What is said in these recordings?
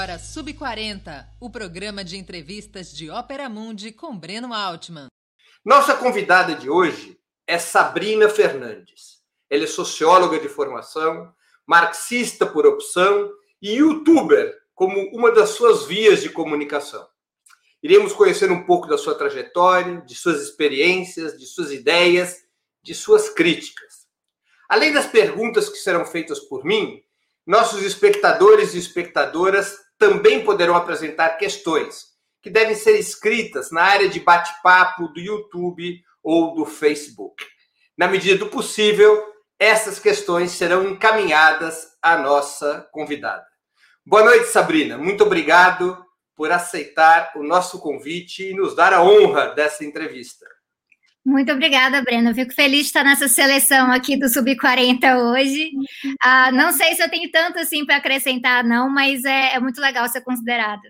agora Sub40, o programa de entrevistas de Ópera Mundi com Breno Altman. Nossa convidada de hoje é Sabrina Fernandes. Ela é socióloga de formação, marxista por opção e youtuber como uma das suas vias de comunicação. Iremos conhecer um pouco da sua trajetória, de suas experiências, de suas ideias, de suas críticas. Além das perguntas que serão feitas por mim, nossos espectadores e espectadoras também poderão apresentar questões que devem ser escritas na área de bate-papo do YouTube ou do Facebook. Na medida do possível, essas questões serão encaminhadas à nossa convidada. Boa noite, Sabrina. Muito obrigado por aceitar o nosso convite e nos dar a honra dessa entrevista. Muito obrigada, Breno. fico feliz de estar nessa seleção aqui do Sub-40 hoje. Ah, não sei se eu tenho tanto assim para acrescentar, não, mas é, é, muito legal ser considerada.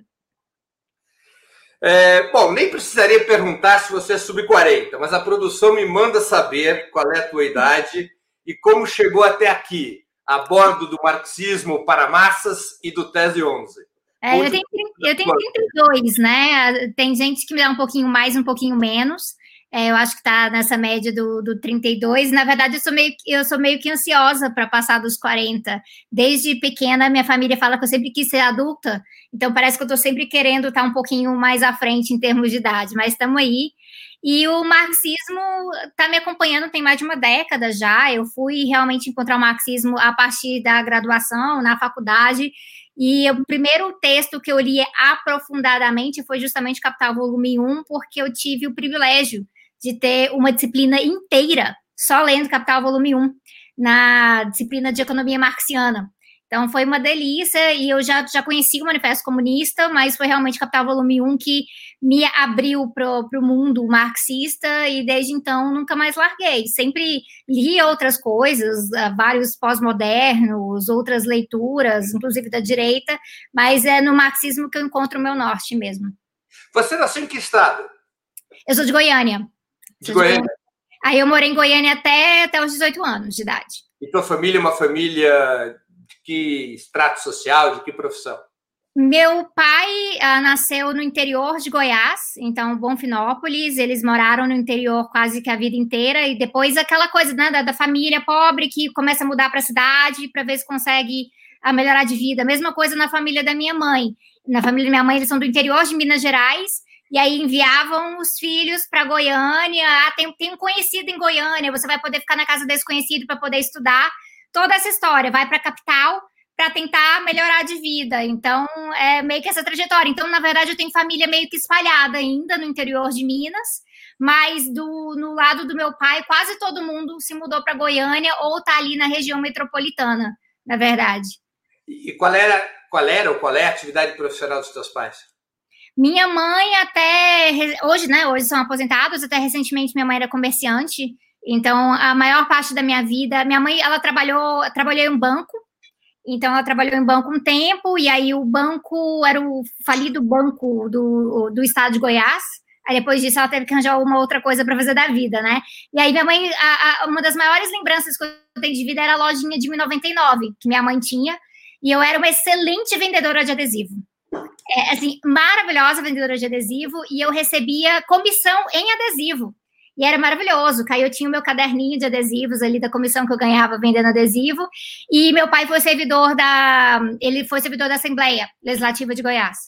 É, bom, nem precisaria perguntar se você é sub-40, mas a produção me manda saber qual é a tua idade e como chegou até aqui, a bordo do marxismo para massas e do Tese 11. É, eu, tenho, eu tenho 32, né? Tem gente que me dá um pouquinho mais, um pouquinho menos. É, eu acho que está nessa média do, do 32. Na verdade, eu sou meio, eu sou meio que ansiosa para passar dos 40. Desde pequena, minha família fala que eu sempre quis ser adulta, então parece que eu estou sempre querendo estar tá um pouquinho mais à frente em termos de idade, mas estamos aí. E o marxismo está me acompanhando tem mais de uma década já. Eu fui realmente encontrar o marxismo a partir da graduação, na faculdade. E o primeiro texto que eu li aprofundadamente foi justamente Capital Volume 1, porque eu tive o privilégio de ter uma disciplina inteira só lendo Capital Volume 1, na disciplina de economia marxiana. Então foi uma delícia e eu já, já conheci o Manifesto Comunista, mas foi realmente Capital Volume 1 que me abriu para o mundo marxista e desde então nunca mais larguei. Sempre li outras coisas, ah, vários pós-modernos, outras leituras, inclusive da direita, mas é no marxismo que eu encontro o meu norte mesmo. Você nasceu em que estado? Eu sou de Goiânia. De Goiânia. Aí eu morei em Goiânia até, até os 18 anos de idade. E tua família é uma família de que extrato social, de que profissão? Meu pai ah, nasceu no interior de Goiás, então Bonfinópolis. Eles moraram no interior quase que a vida inteira e depois aquela coisa né, da, da família pobre que começa a mudar para a cidade para ver se consegue a ah, melhorar de vida. Mesma coisa na família da minha mãe. Na família da minha mãe, eles são do interior de Minas Gerais e aí enviavam os filhos para Goiânia. Ah, tem, tem um conhecido em Goiânia, você vai poder ficar na casa desse conhecido para poder estudar. Toda essa história, vai para a capital para tentar melhorar de vida. Então, é meio que essa trajetória. Então, na verdade, eu tenho família meio que espalhada ainda no interior de Minas, mas do, no lado do meu pai, quase todo mundo se mudou para Goiânia ou está ali na região metropolitana, na verdade. E qual era, qual era ou qual é a atividade profissional dos teus pais? Minha mãe até hoje, né? Hoje são aposentados, até recentemente minha mãe era comerciante. Então, a maior parte da minha vida, minha mãe, ela trabalhou, trabalhou em um banco. Então, ela trabalhou em banco um tempo, e aí o banco era o falido banco do, do estado de Goiás. Aí depois disso ela teve que arranjar uma outra coisa para fazer da vida, né? E aí minha mãe, a, a, uma das maiores lembranças que eu tenho de vida era a lojinha de 1099, que minha mãe tinha, e eu era uma excelente vendedora de adesivo é, assim, maravilhosa vendedora de adesivo e eu recebia comissão em adesivo. E era maravilhoso. Aí eu tinha o meu caderninho de adesivos ali da comissão que eu ganhava vendendo adesivo. E meu pai foi servidor da. Ele foi servidor da Assembleia Legislativa de Goiás.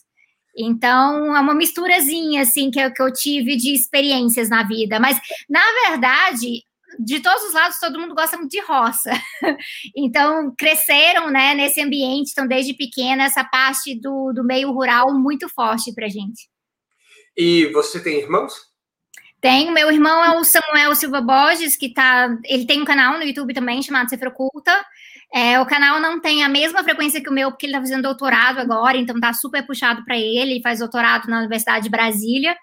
Então, é uma misturazinha, assim, que eu, que eu tive de experiências na vida. Mas, na verdade, de todos os lados, todo mundo gosta muito de roça. Então, cresceram né, nesse ambiente, então, desde pequena, essa parte do, do meio rural muito forte para gente. E você tem irmãos? Tenho. Meu irmão é o Samuel Silva Borges, que tá. Ele tem um canal no YouTube também chamado Cifra Oculta. É, o canal não tem a mesma frequência que o meu, porque ele está fazendo doutorado agora, então tá super puxado para ele. Ele faz doutorado na Universidade de Brasília.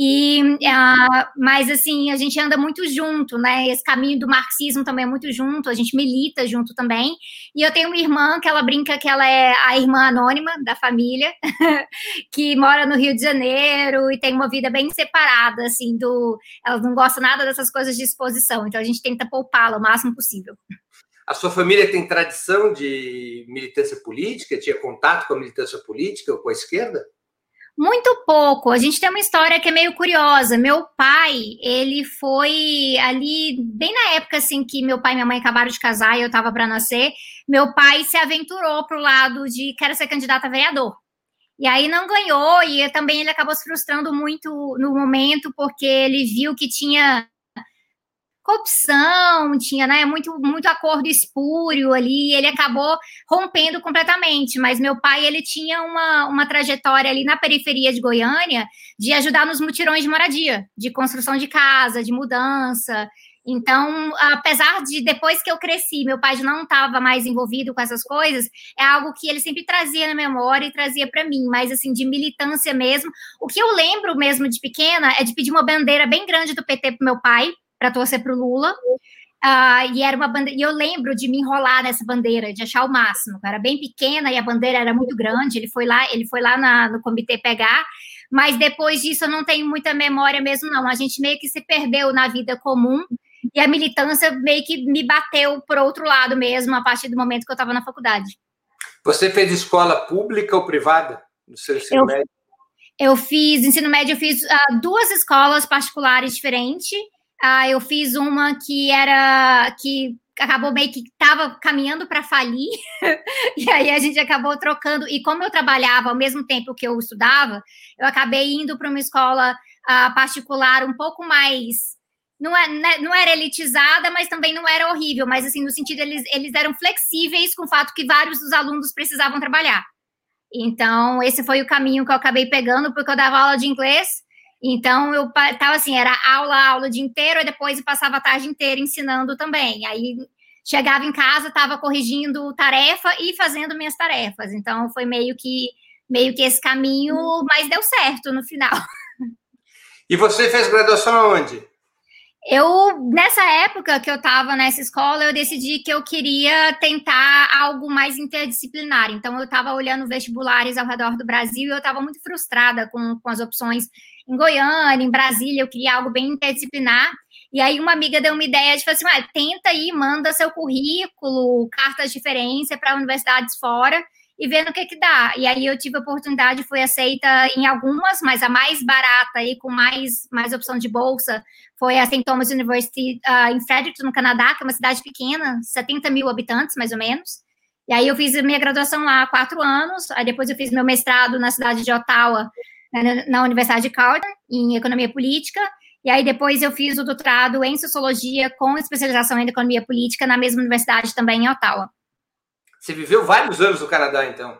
E, uh, mas assim, a gente anda muito junto, né? Esse caminho do marxismo também é muito junto, a gente milita junto também. E eu tenho uma irmã que ela brinca que ela é a irmã anônima da família, que mora no Rio de Janeiro e tem uma vida bem separada, assim, do. Ela não gosta nada dessas coisas de exposição, então a gente tenta poupá-la o máximo possível. A sua família tem tradição de militância política? Tinha contato com a militância política ou com a esquerda? Muito pouco. A gente tem uma história que é meio curiosa. Meu pai, ele foi ali, bem na época assim que meu pai e minha mãe acabaram de casar e eu estava para nascer, meu pai se aventurou para o lado de quero ser candidato a vereador. E aí não ganhou, e também ele acabou se frustrando muito no momento, porque ele viu que tinha corrupção, tinha né, muito, muito acordo espúrio ali, ele acabou rompendo completamente. Mas meu pai ele tinha uma, uma trajetória ali na periferia de Goiânia de ajudar nos mutirões de moradia, de construção de casa, de mudança. Então, apesar de depois que eu cresci, meu pai não estava mais envolvido com essas coisas, é algo que ele sempre trazia na memória e trazia para mim, mas assim, de militância mesmo. O que eu lembro mesmo de pequena é de pedir uma bandeira bem grande do PT para meu pai, para torcer para o Lula. Uh, e era uma bandeira, e eu lembro de me enrolar nessa bandeira, de achar o máximo. Eu era bem pequena e a bandeira era muito grande. Ele foi lá, ele foi lá na, no comitê pegar, mas depois disso eu não tenho muita memória mesmo, não. A gente meio que se perdeu na vida comum e a militância meio que me bateu por outro lado mesmo, a partir do momento que eu estava na faculdade. Você fez escola pública ou privada no seu ensino eu, médio? Eu fiz ensino médio, eu fiz uh, duas escolas particulares diferentes ah, eu fiz uma que era que acabou meio que estava caminhando para falir, e aí a gente acabou trocando. E como eu trabalhava ao mesmo tempo que eu estudava, eu acabei indo para uma escola ah, particular um pouco mais. Não, é, né, não era elitizada, mas também não era horrível, mas assim, no sentido, eles, eles eram flexíveis com o fato que vários dos alunos precisavam trabalhar. Então, esse foi o caminho que eu acabei pegando, porque eu dava aula de inglês então, eu estava assim, era aula, aula o dia inteiro, e depois eu passava a tarde inteira ensinando também. Aí, chegava em casa, estava corrigindo tarefa e fazendo minhas tarefas. Então, foi meio que, meio que esse caminho, mas deu certo no final. E você fez graduação aonde? Eu, nessa época que eu estava nessa escola, eu decidi que eu queria tentar algo mais interdisciplinar. Então, eu estava olhando vestibulares ao redor do Brasil e eu estava muito frustrada com, com as opções em Goiânia, em Brasília, eu queria algo bem interdisciplinar. E aí uma amiga deu uma ideia de falar assim, tenta aí, manda seu currículo, cartas de referência para universidades fora e vendo o que que dá. E aí eu tive a oportunidade, fui aceita em algumas, mas a mais barata e com mais, mais opção de bolsa foi a St. Thomas University uh, em Fredericton, no Canadá, que é uma cidade pequena, 70 mil habitantes, mais ou menos. E aí eu fiz minha graduação lá há quatro anos, aí depois eu fiz meu mestrado na cidade de Ottawa, né, na Universidade de Carleton, em Economia Política, e aí depois eu fiz o doutorado em Sociologia com especialização em Economia Política na mesma universidade também em Ottawa. Você viveu vários anos no Canadá, então?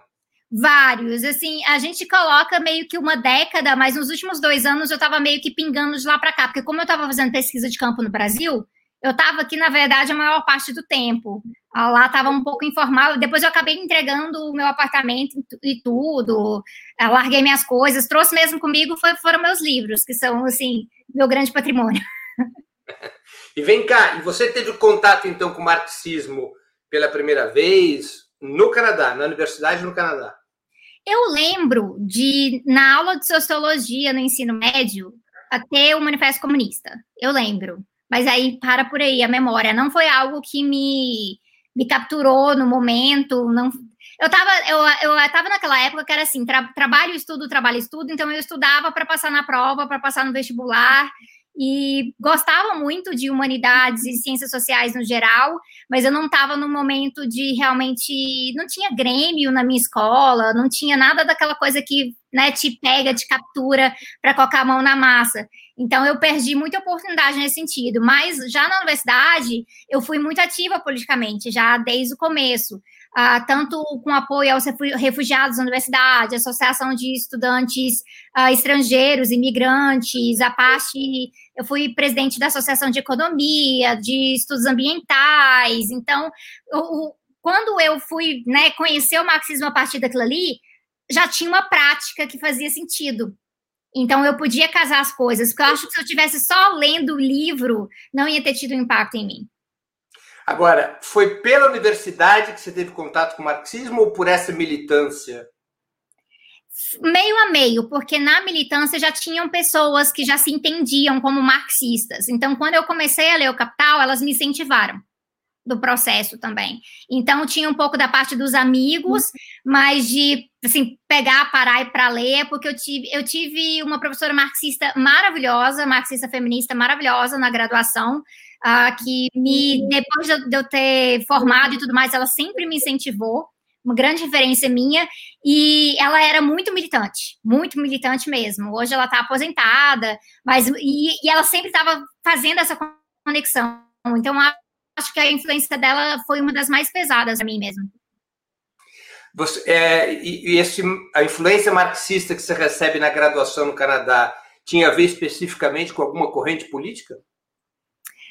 Vários, assim, a gente coloca meio que uma década, mas nos últimos dois anos eu estava meio que pingando de lá para cá, porque como eu estava fazendo pesquisa de campo no Brasil, eu estava aqui, na verdade, a maior parte do tempo. Ah, lá estava um pouco informal. Depois eu acabei entregando o meu apartamento e tudo. Eu ah, larguei minhas coisas. Trouxe mesmo comigo foi, foram meus livros, que são, assim, meu grande patrimônio. E vem cá, e você teve contato, então, com o marxismo pela primeira vez no Canadá, na universidade no Canadá? Eu lembro de, na aula de sociologia no ensino médio, até o Manifesto Comunista. Eu lembro. Mas aí para por aí a memória. Não foi algo que me, me capturou no momento. Não, eu estava eu, eu tava naquela época que era assim: tra, trabalho, estudo, trabalho, estudo. Então eu estudava para passar na prova, para passar no vestibular e gostava muito de humanidades e ciências sociais no geral, mas eu não estava no momento de realmente. Não tinha Grêmio na minha escola, não tinha nada daquela coisa que né, te pega, te captura para colocar a mão na massa. Então, eu perdi muita oportunidade nesse sentido. Mas já na universidade, eu fui muito ativa politicamente, já desde o começo. Uh, tanto com apoio aos refugiados da universidade, associação de estudantes uh, estrangeiros, imigrantes, a parte. Eu fui presidente da Associação de Economia, de Estudos Ambientais. Então, eu, quando eu fui né, conhecer o marxismo a partir daquilo ali, já tinha uma prática que fazia sentido. Então, eu podia casar as coisas, porque eu acho que se eu tivesse só lendo o livro, não ia ter tido impacto em mim. Agora, foi pela universidade que você teve contato com o marxismo ou por essa militância? Meio a meio, porque na militância já tinham pessoas que já se entendiam como marxistas. Então, quando eu comecei a ler o Capital, elas me incentivaram. Do processo também. Então, tinha um pouco da parte dos amigos, mas de, assim, pegar, parar e para ler, porque eu tive, eu tive uma professora marxista maravilhosa, marxista feminista maravilhosa na graduação, uh, que me, depois de eu ter formado e tudo mais, ela sempre me incentivou, uma grande referência minha, e ela era muito militante, muito militante mesmo. Hoje ela está aposentada, mas e, e ela sempre estava fazendo essa conexão. Então, acho que a influência dela foi uma das mais pesadas a mim mesmo. Você, é, e, e esse, a influência marxista que você recebe na graduação no Canadá tinha a ver especificamente com alguma corrente política?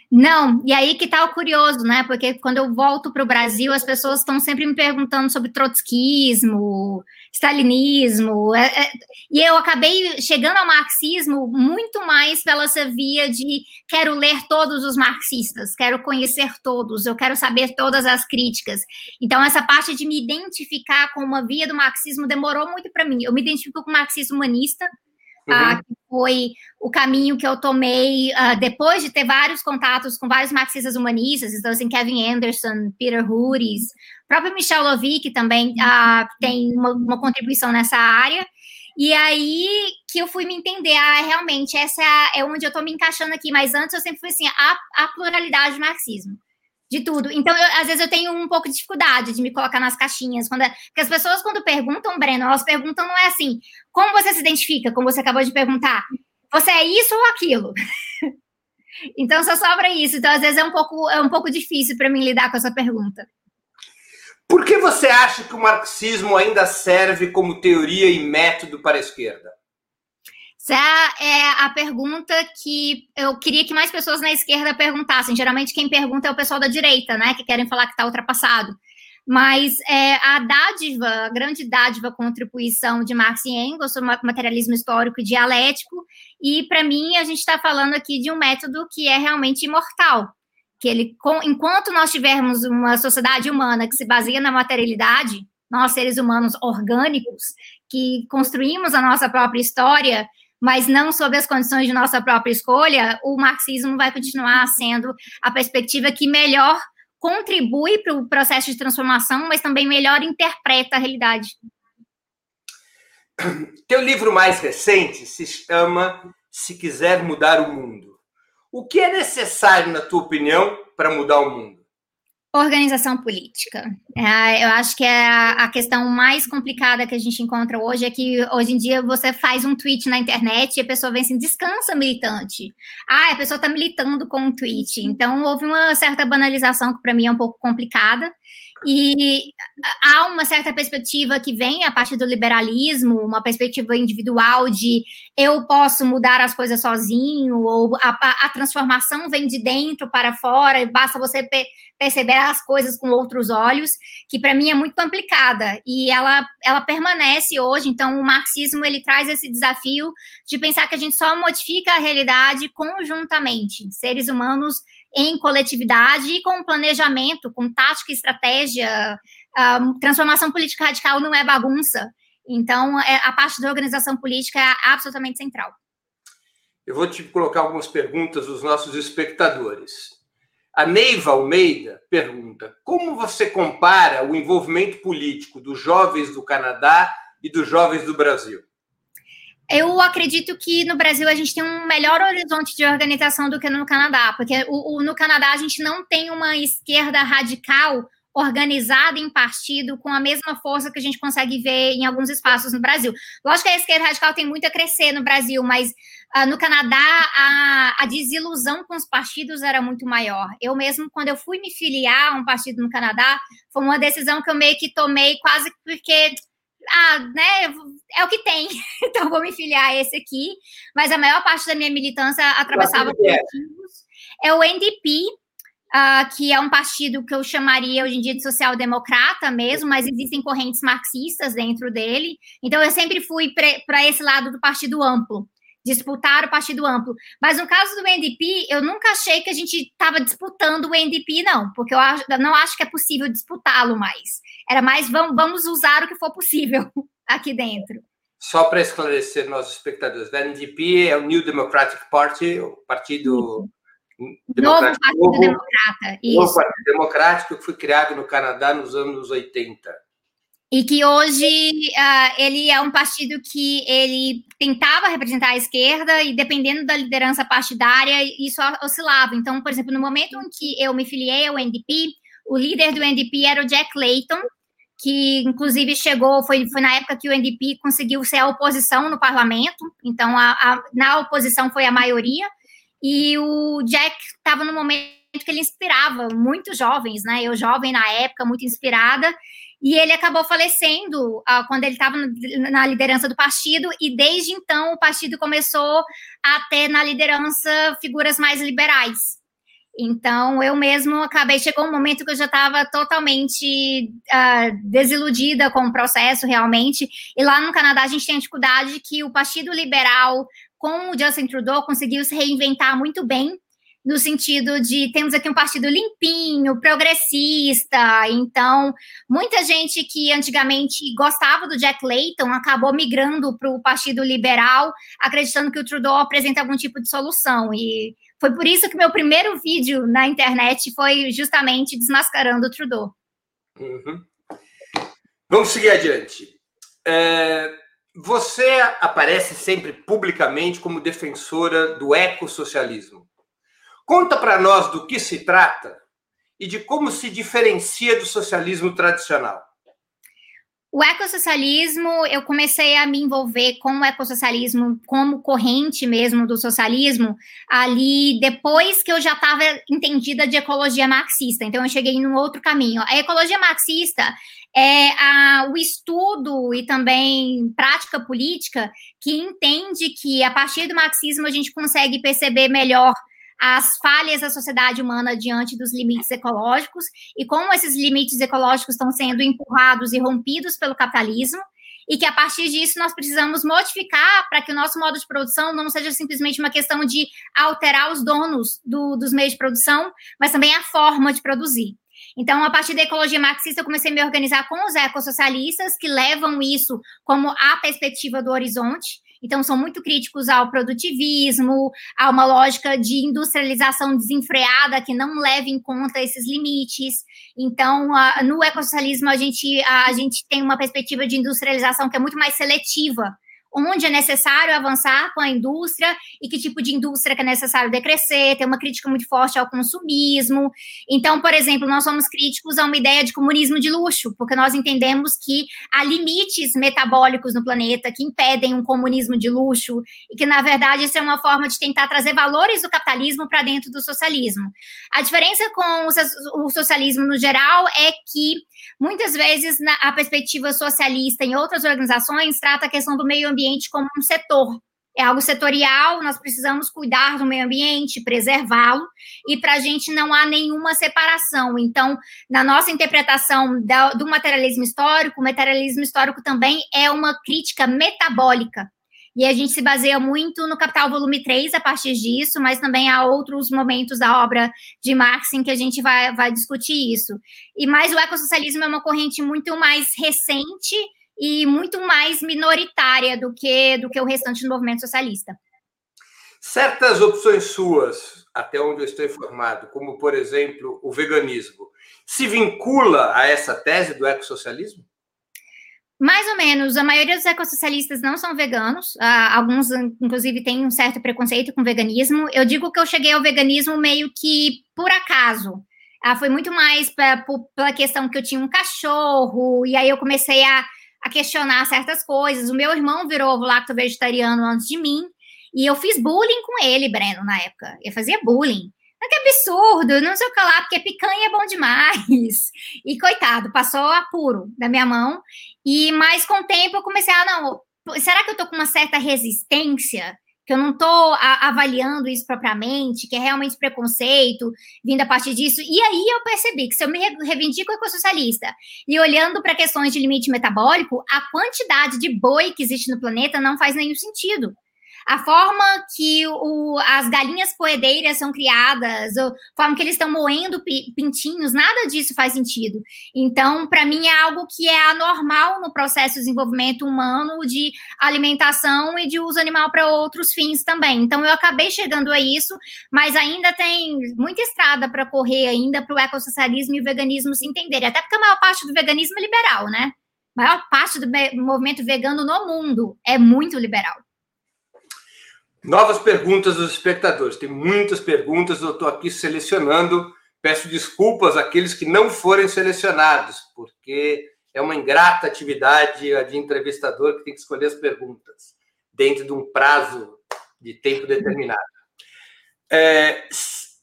Não, e aí que tá o curioso, né? Porque quando eu volto para o Brasil, as pessoas estão sempre me perguntando sobre trotskismo, stalinismo, é, é, e eu acabei chegando ao marxismo muito mais pela essa via de quero ler todos os marxistas, quero conhecer todos, eu quero saber todas as críticas. Então, essa parte de me identificar com uma via do marxismo demorou muito para mim. Eu me identifico com o marxismo humanista, Uhum. Uh, que foi o caminho que eu tomei uh, depois de ter vários contatos com vários marxistas humanistas, então assim, Kevin Anderson, Peter Hures, próprio Michel Lovic também uh, tem uma, uma, contribuição nessa área, e aí que eu fui me entender, ah, realmente, essa é, é onde eu estou me encaixando aqui, mas antes eu sempre fui assim, a, a pluralidade do marxismo de tudo. Então, eu, às vezes, eu tenho um pouco de dificuldade de me colocar nas caixinhas. Quando, é, porque as pessoas, quando perguntam, Breno, elas perguntam, não é assim, como você se identifica, como você acabou de perguntar? Você é isso ou aquilo? então, só sobra isso. Então, às vezes, é um pouco, é um pouco difícil para mim lidar com essa pergunta. Por que você acha que o marxismo ainda serve como teoria e método para a esquerda? Essa é a pergunta que eu queria que mais pessoas na esquerda perguntassem. Geralmente quem pergunta é o pessoal da direita, né? Que querem falar que está ultrapassado. Mas é, a dádiva, a grande dádiva contribuição de Marx e Engels sobre materialismo histórico e dialético, e para mim a gente está falando aqui de um método que é realmente imortal, que ele, enquanto nós tivermos uma sociedade humana que se baseia na materialidade, nós seres humanos orgânicos que construímos a nossa própria história, mas não sob as condições de nossa própria escolha, o marxismo vai continuar sendo a perspectiva que melhor contribui para o processo de transformação, mas também melhor interpreta a realidade. Teu livro mais recente se chama Se Quiser Mudar o Mundo. O que é necessário, na tua opinião, para mudar o mundo? Organização política. É, eu acho que é a, questão mais complicada que a gente encontra hoje é que hoje em dia você faz um tweet na internet e a pessoa vem assim, descansa militante. Ah, a pessoa está militando com um tweet. Então houve uma certa banalização que para mim é um pouco complicada. E há uma certa perspectiva que vem a partir do liberalismo, uma perspectiva individual de eu posso mudar as coisas sozinho, ou a, a transformação vem de dentro para fora, e basta você pe perceber as coisas com outros olhos, que para mim é muito complicada. E ela, ela permanece hoje, então o marxismo ele traz esse desafio de pensar que a gente só modifica a realidade conjuntamente, seres humanos em coletividade e com planejamento, com tática e estratégia. Um, transformação política radical não é bagunça. Então, é, a parte da organização política é absolutamente central. Eu vou te colocar algumas perguntas dos nossos espectadores. A Neiva Almeida pergunta: como você compara o envolvimento político dos jovens do Canadá e dos jovens do Brasil? Eu acredito que no Brasil a gente tem um melhor horizonte de organização do que no Canadá, porque o, o, no Canadá a gente não tem uma esquerda radical organizada em partido com a mesma força que a gente consegue ver em alguns espaços no Brasil. Lógico que a esquerda radical tem muito a crescer no Brasil, mas uh, no Canadá a, a, desilusão com os partidos era muito maior. Eu mesmo, quando eu fui me filiar a um partido no Canadá, foi uma decisão que eu meio que tomei quase porque ah, né, é o que tem, então vou me filiar a esse aqui. Mas a maior parte da minha militância atravessava partidos. É o NDP, uh, ah, que é um partido que eu chamaria hoje em dia de social-democrata mesmo, mas existem correntes marxistas dentro dele. Então eu sempre fui para esse lado do partido amplo disputar o partido amplo. Mas no caso do NDP, eu nunca achei que a gente estava disputando o NDP, não, porque eu, acho, eu não acho que é possível disputá-lo mais. Era mais vamos, vamos usar o que for possível aqui dentro. Só para esclarecer nossos espectadores, o NDP é o New Democratic Party, o partido Novo Partido Novo, Democrata. Isso. Novo Partido Democrático, que foi criado no Canadá nos anos 80. E que hoje uh, ele é um partido que ele tentava representar a esquerda e dependendo da liderança partidária, isso oscilava. Então, por exemplo, no momento em que eu me filiei ao NDP, o líder do NDP era o Jack Layton, que inclusive chegou, foi, foi na época que o NDP conseguiu ser a oposição no parlamento, então a, a, na oposição foi a maioria, e o Jack estava no momento que ele inspirava muitos jovens, né? Eu jovem na época, muito inspirada, e ele acabou falecendo uh, quando ele estava na liderança do partido, e desde então o partido começou a ter na liderança figuras mais liberais. Então, eu mesmo acabei, chegou um momento que eu já estava totalmente uh, desiludida com o processo, realmente. E lá no Canadá, a gente tem a dificuldade que o Partido Liberal, com o Justin Trudeau, conseguiu se reinventar muito bem, no sentido de temos aqui um partido limpinho, progressista. Então, muita gente que antigamente gostava do Jack Layton acabou migrando para o Partido Liberal, acreditando que o Trudeau apresenta algum tipo de solução. E foi por isso que meu primeiro vídeo na internet foi justamente desmascarando o Trudeau. Uhum. Vamos seguir adiante. É, você aparece sempre publicamente como defensora do ecossocialismo. Conta para nós do que se trata e de como se diferencia do socialismo tradicional. O ecossocialismo, eu comecei a me envolver com o ecossocialismo como corrente mesmo do socialismo ali depois que eu já estava entendida de ecologia marxista. Então eu cheguei num outro caminho. A ecologia marxista é a, o estudo e também prática política que entende que a partir do marxismo a gente consegue perceber melhor as falhas da sociedade humana diante dos limites ecológicos e como esses limites ecológicos estão sendo empurrados e rompidos pelo capitalismo e que a partir disso nós precisamos modificar para que o nosso modo de produção não seja simplesmente uma questão de alterar os donos do, dos meios de produção, mas também a forma de produzir. Então, a partir da ecologia marxista, eu comecei a me organizar com os ecossocialistas, que levam isso como a perspectiva do horizonte, então, são muito críticos ao produtivismo, a uma lógica de industrialização desenfreada que não leva em conta esses limites. Então, no ecossocialismo, a gente, a gente tem uma perspectiva de industrialização que é muito mais seletiva onde é necessário avançar com a indústria e que tipo de indústria que é necessário decrescer, tem uma crítica muito forte ao consumismo. Então, por exemplo, nós somos críticos a uma ideia de comunismo de luxo, porque nós entendemos que há limites metabólicos no planeta que impedem um comunismo de luxo e que, na verdade, isso é uma forma de tentar trazer valores do capitalismo para dentro do socialismo. A diferença com o socialismo no geral é que muitas vezes a perspectiva socialista em outras organizações trata a questão do meio ambiente ambiente como um setor. É algo setorial, nós precisamos cuidar do meio ambiente, preservá-lo, e para a gente não há nenhuma separação. Então, na nossa interpretação do materialismo histórico, o materialismo histórico também é uma crítica metabólica. E a gente se baseia muito no Capital Volume 3 a partir disso, mas também há outros momentos da obra de Marx em que a gente vai, vai discutir isso. E mais o ecossocialismo é uma corrente muito mais recente e muito mais minoritária do que, do que o restante do movimento socialista. Certas opções suas, até onde eu estou informado, como, por exemplo, o veganismo, se vincula a essa tese do ecossocialismo? Mais ou menos. A maioria dos ecossocialistas não são veganos. Uh, alguns, inclusive, têm um certo preconceito com veganismo. Eu digo que eu cheguei ao veganismo meio que por acaso. Uh, foi muito mais pra, pela questão que eu tinha um cachorro, e aí eu comecei a a questionar certas coisas. O meu irmão virou lacto vegetariano antes de mim, e eu fiz bullying com ele, Breno, na época. Eu fazia bullying. Mas que absurdo, não sei o que lá, porque picanha é bom demais. E coitado, passou apuro da minha mão. E mais com o tempo eu comecei a, não, será que eu tô com uma certa resistência que eu não estou avaliando isso propriamente, que é realmente preconceito vindo a partir disso. E aí eu percebi que se eu me reivindico ecossocialista e olhando para questões de limite metabólico, a quantidade de boi que existe no planeta não faz nenhum sentido. A forma que o, as galinhas poedeiras são criadas, a forma que eles estão moendo pintinhos, nada disso faz sentido. Então, para mim, é algo que é anormal no processo de desenvolvimento humano de alimentação e de uso animal para outros fins também. Então, eu acabei chegando a isso, mas ainda tem muita estrada para correr ainda para o ecossocialismo e o veganismo se entenderem. Até porque a maior parte do veganismo é liberal, né? A maior parte do movimento vegano no mundo é muito liberal. Novas perguntas dos espectadores. Tem muitas perguntas, eu estou aqui selecionando. Peço desculpas àqueles que não forem selecionados, porque é uma ingrata atividade a de entrevistador que tem que escolher as perguntas dentro de um prazo de tempo determinado. É,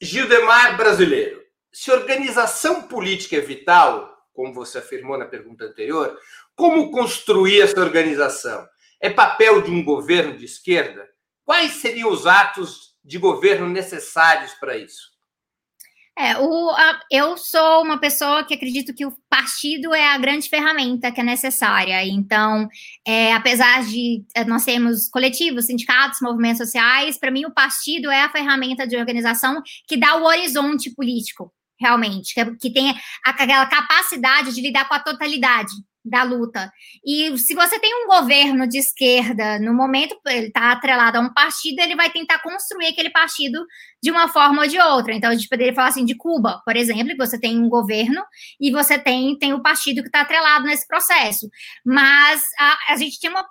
Gildemar brasileiro, se organização política é vital, como você afirmou na pergunta anterior, como construir essa organização? É papel de um governo de esquerda? Quais seriam os atos de governo necessários para isso? É, o, a, eu sou uma pessoa que acredito que o partido é a grande ferramenta que é necessária. Então, é, apesar de é, nós termos coletivos, sindicatos, movimentos sociais, para mim o partido é a ferramenta de organização que dá o horizonte político, realmente, que, que tem aquela capacidade de lidar com a totalidade da luta. E se você tem um governo de esquerda, no momento ele está atrelado a um partido, ele vai tentar construir aquele partido de uma forma ou de outra. Então, a gente poderia falar assim de Cuba, por exemplo, que você tem um governo e você tem, tem o partido que está atrelado nesse processo. Mas a, a gente tem uma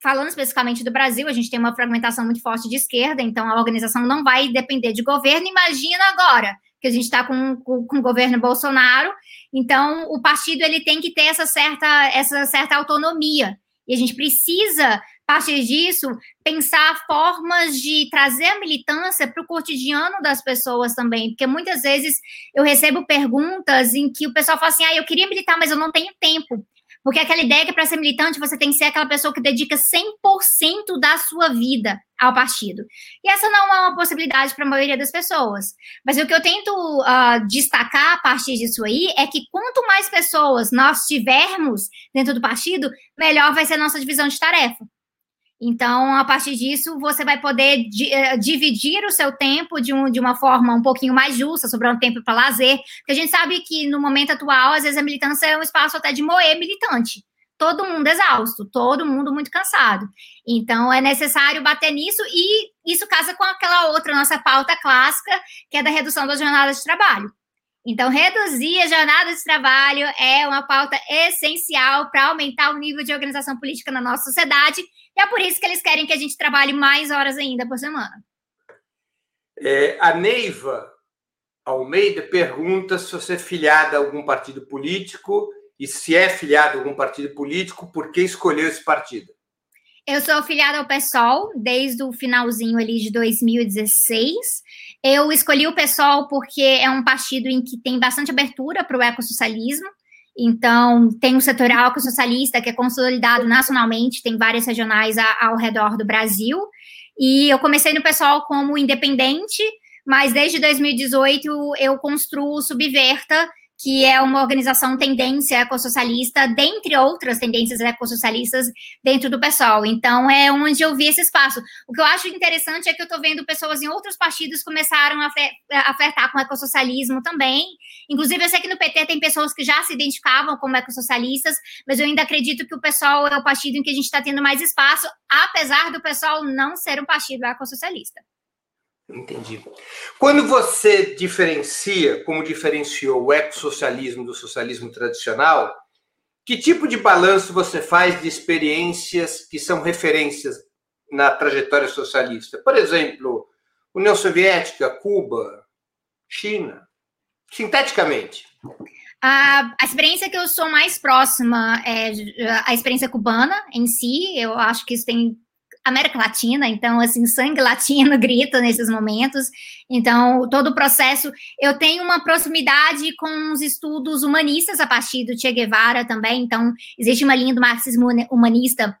falando especificamente do Brasil, a gente tem uma fragmentação muito forte de esquerda, então a organização não vai depender de governo. Imagina agora que a gente está com, com, com, o governo Bolsonaro, então o partido ele tem que ter essa certa, essa certa autonomia. E a gente precisa, a partir disso, pensar formas de trazer a militância para o cotidiano das pessoas também, porque muitas vezes eu recebo perguntas em que o pessoal fala assim: ah, eu queria militar, mas eu não tenho tempo. Porque aquela ideia que para ser militante você tem que ser aquela pessoa que dedica 100% da sua vida ao partido. E essa não é uma possibilidade para a maioria das pessoas. Mas o que eu tento uh, destacar a partir disso aí é que quanto mais pessoas nós tivermos dentro do partido, melhor vai ser a nossa divisão de tarefa. Então, a partir disso, você vai poder uh, dividir o seu tempo de, um, de uma forma um pouquinho mais justa, sobrando tempo para lazer. Porque a gente sabe que no momento atual, às vezes a militância é um espaço até de moer militante. Todo mundo exausto, todo mundo muito cansado. Então, é necessário bater nisso e isso casa com aquela outra nossa pauta clássica, que é da redução das jornadas de trabalho. Então, reduzir a jornada de trabalho é uma pauta essencial para aumentar o nível de organização política na nossa sociedade e é por isso que eles querem que a gente trabalhe mais horas ainda por semana. É, a Neiva Almeida pergunta se você é filiada a algum partido político e se é filiada a algum partido político, por que escolheu esse partido? Eu sou filiada ao PSOL desde o finalzinho ali de 2016. Eu escolhi o PSOL porque é um partido em que tem bastante abertura para o ecossocialismo. Então, tem o setorial que é socialista, que é consolidado nacionalmente, tem várias regionais a, ao redor do Brasil. E eu comecei no pessoal como independente, mas desde 2018 eu construo o Subverta, que é uma organização tendência ecossocialista, dentre outras tendências ecossocialistas dentro do pessoal. Então, é onde eu vi esse espaço. O que eu acho interessante é que eu estou vendo pessoas em outros partidos começaram a, flertar com o ecossocialismo também. Inclusive, eu sei que no PT tem pessoas que já se identificavam como ecossocialistas, mas eu ainda acredito que o pessoal é o partido em que a gente está tendo mais espaço, apesar do pessoal não ser um partido ecossocialista. Entendi. Quando você diferencia, como diferenciou o ecossocialismo do socialismo tradicional, que tipo de balanço você faz de experiências que são referências na trajetória socialista? Por exemplo, União Soviética, Cuba, China, sinteticamente. A, a, experiência que eu sou mais próxima é a experiência cubana em si. Eu acho que isso tem América Latina, então, assim, sangue latino grita nesses momentos. Então, todo o processo. Eu tenho uma proximidade com os estudos humanistas a partir do Che Guevara também. Então, existe uma linha do marxismo humanista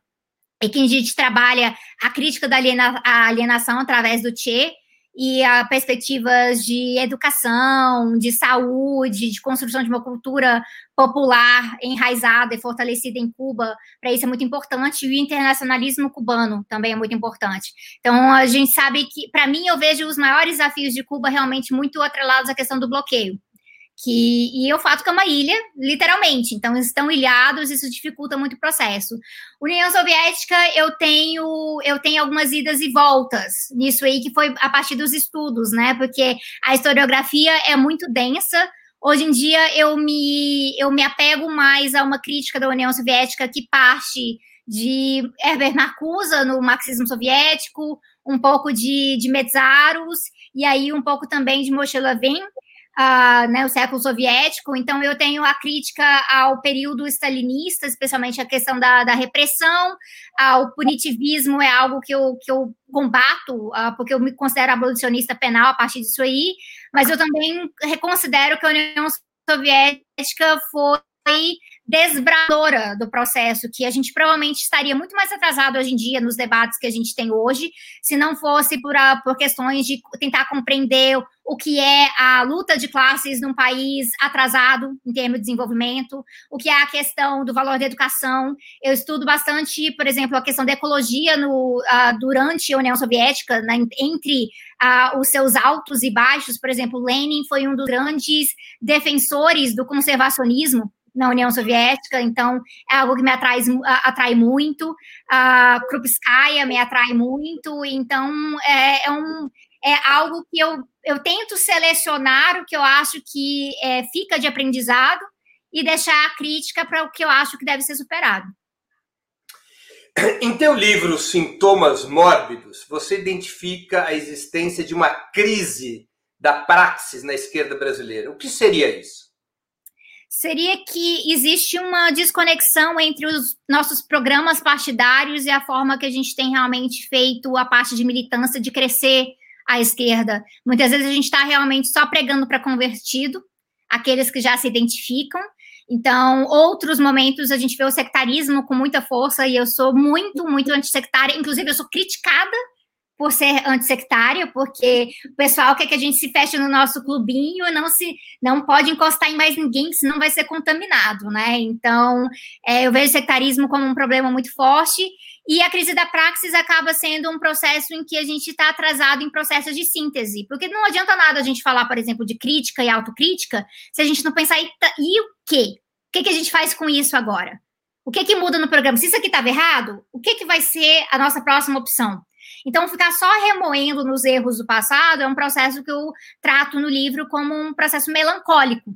e que a gente trabalha a crítica da alienação através do Che. E a perspectivas de educação, de saúde, de construção de uma cultura popular enraizada e fortalecida em Cuba, para isso é muito importante, e o internacionalismo cubano também é muito importante. Então, a gente sabe que, para mim, eu vejo os maiores desafios de Cuba realmente muito atrelados à questão do bloqueio que e eu fato que é uma ilha, literalmente. Então, eles estão ilhados, isso dificulta muito o processo. União Soviética, eu tenho eu tenho algumas idas e voltas nisso aí, que foi a partir dos estudos, né? Porque a historiografia é muito densa. Hoje em dia, eu me, eu me apego mais a uma crítica da União Soviética que parte de Herbert Marcuse no marxismo soviético, um pouco de, de Metzaros, e aí um pouco também de Moshe Levin, uh, né, o século soviético, então eu tenho a crítica ao período stalinista, especialmente a questão da, da repressão, ao punitivismo é algo que eu, que eu combato, uh, porque eu me considero abolicionista penal a partir disso aí, mas eu também reconsidero que a União Soviética foi desbradora do processo, que a gente provavelmente estaria muito mais atrasado hoje em dia nos debates que a gente tem hoje, se não fosse por, a, por questões de tentar compreender o que é a luta de classes num país atrasado em termos de desenvolvimento, o que é a questão do valor da educação. Eu estudo bastante, por exemplo, a questão da ecologia no, uh, durante a União Soviética, entre uh, os seus altos e baixos. Por exemplo, Lenin foi um dos grandes defensores do conservacionismo na União Soviética, então é algo que me atrai, atrai muito. A Krupskaya me atrai muito, então é, é, um, é algo que eu, eu tento selecionar o que eu acho que é, fica de aprendizado e deixar a crítica para o que eu acho que deve ser superado. Em teu livro Sintomas Mórbidos, você identifica a existência de uma crise da praxis na esquerda brasileira. O que seria isso? Seria que existe uma desconexão entre os nossos programas partidários e a forma que a gente tem realmente feito a parte de militância de crescer a esquerda. Muitas vezes a gente está realmente só pregando para convertido, aqueles que já se identificam. Então, outros momentos a gente vê o sectarismo com muita força e eu sou muito, muito antissectária. Inclusive, eu sou criticada por ser antissectária, porque o pessoal quer que a gente se feche no nosso clubinho, não se não pode encostar em mais ninguém, senão vai ser contaminado, né? Então, é, eu vejo o sectarismo como um problema muito forte, e a crise da praxis acaba sendo um processo em que a gente está atrasado em processos de síntese, porque não adianta nada a gente falar, por exemplo, de crítica e autocrítica, se a gente não pensar, e, e o quê? O que, que a gente faz com isso agora? O que, que muda no programa? Se isso aqui estava errado, o que, que vai ser a nossa próxima opção? Então, ficar só remoendo nos erros do passado é um processo que eu trato no livro como um processo melancólico.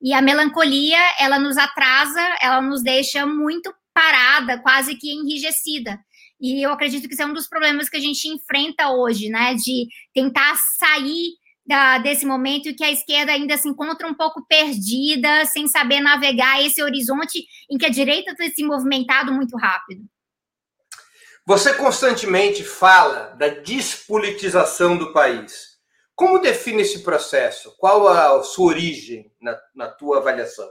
E a melancolia, ela nos atrasa, ela nos deixa muito parada, quase que enrijecida. E eu acredito que isso é um dos problemas que a gente enfrenta hoje, né? De tentar sair da, desse momento que a esquerda ainda se encontra um pouco perdida, sem saber navegar esse horizonte em que a direita tem se movimentado muito rápido. Você constantemente fala da despolitização do país. Como define esse processo? Qual a sua origem na, na tua avaliação?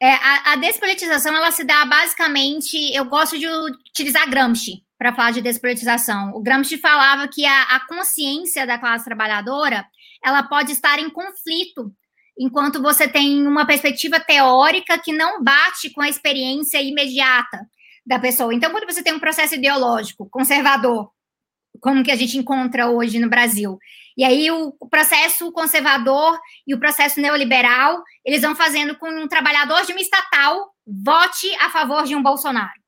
É, a, a, despolitização ela se dá basicamente. Eu gosto de utilizar Gramsci para falar de despolitização. O Gramsci falava que a, a consciência da classe trabalhadora ela pode estar em conflito enquanto você tem uma perspectiva teórica que não bate com a experiência imediata da pessoa. Então, quando você tem um processo ideológico conservador, como que a gente encontra hoje no Brasil, e aí o processo conservador e o processo neoliberal, eles vão fazendo com um trabalhador de uma estatal vote a favor de um Bolsonaro.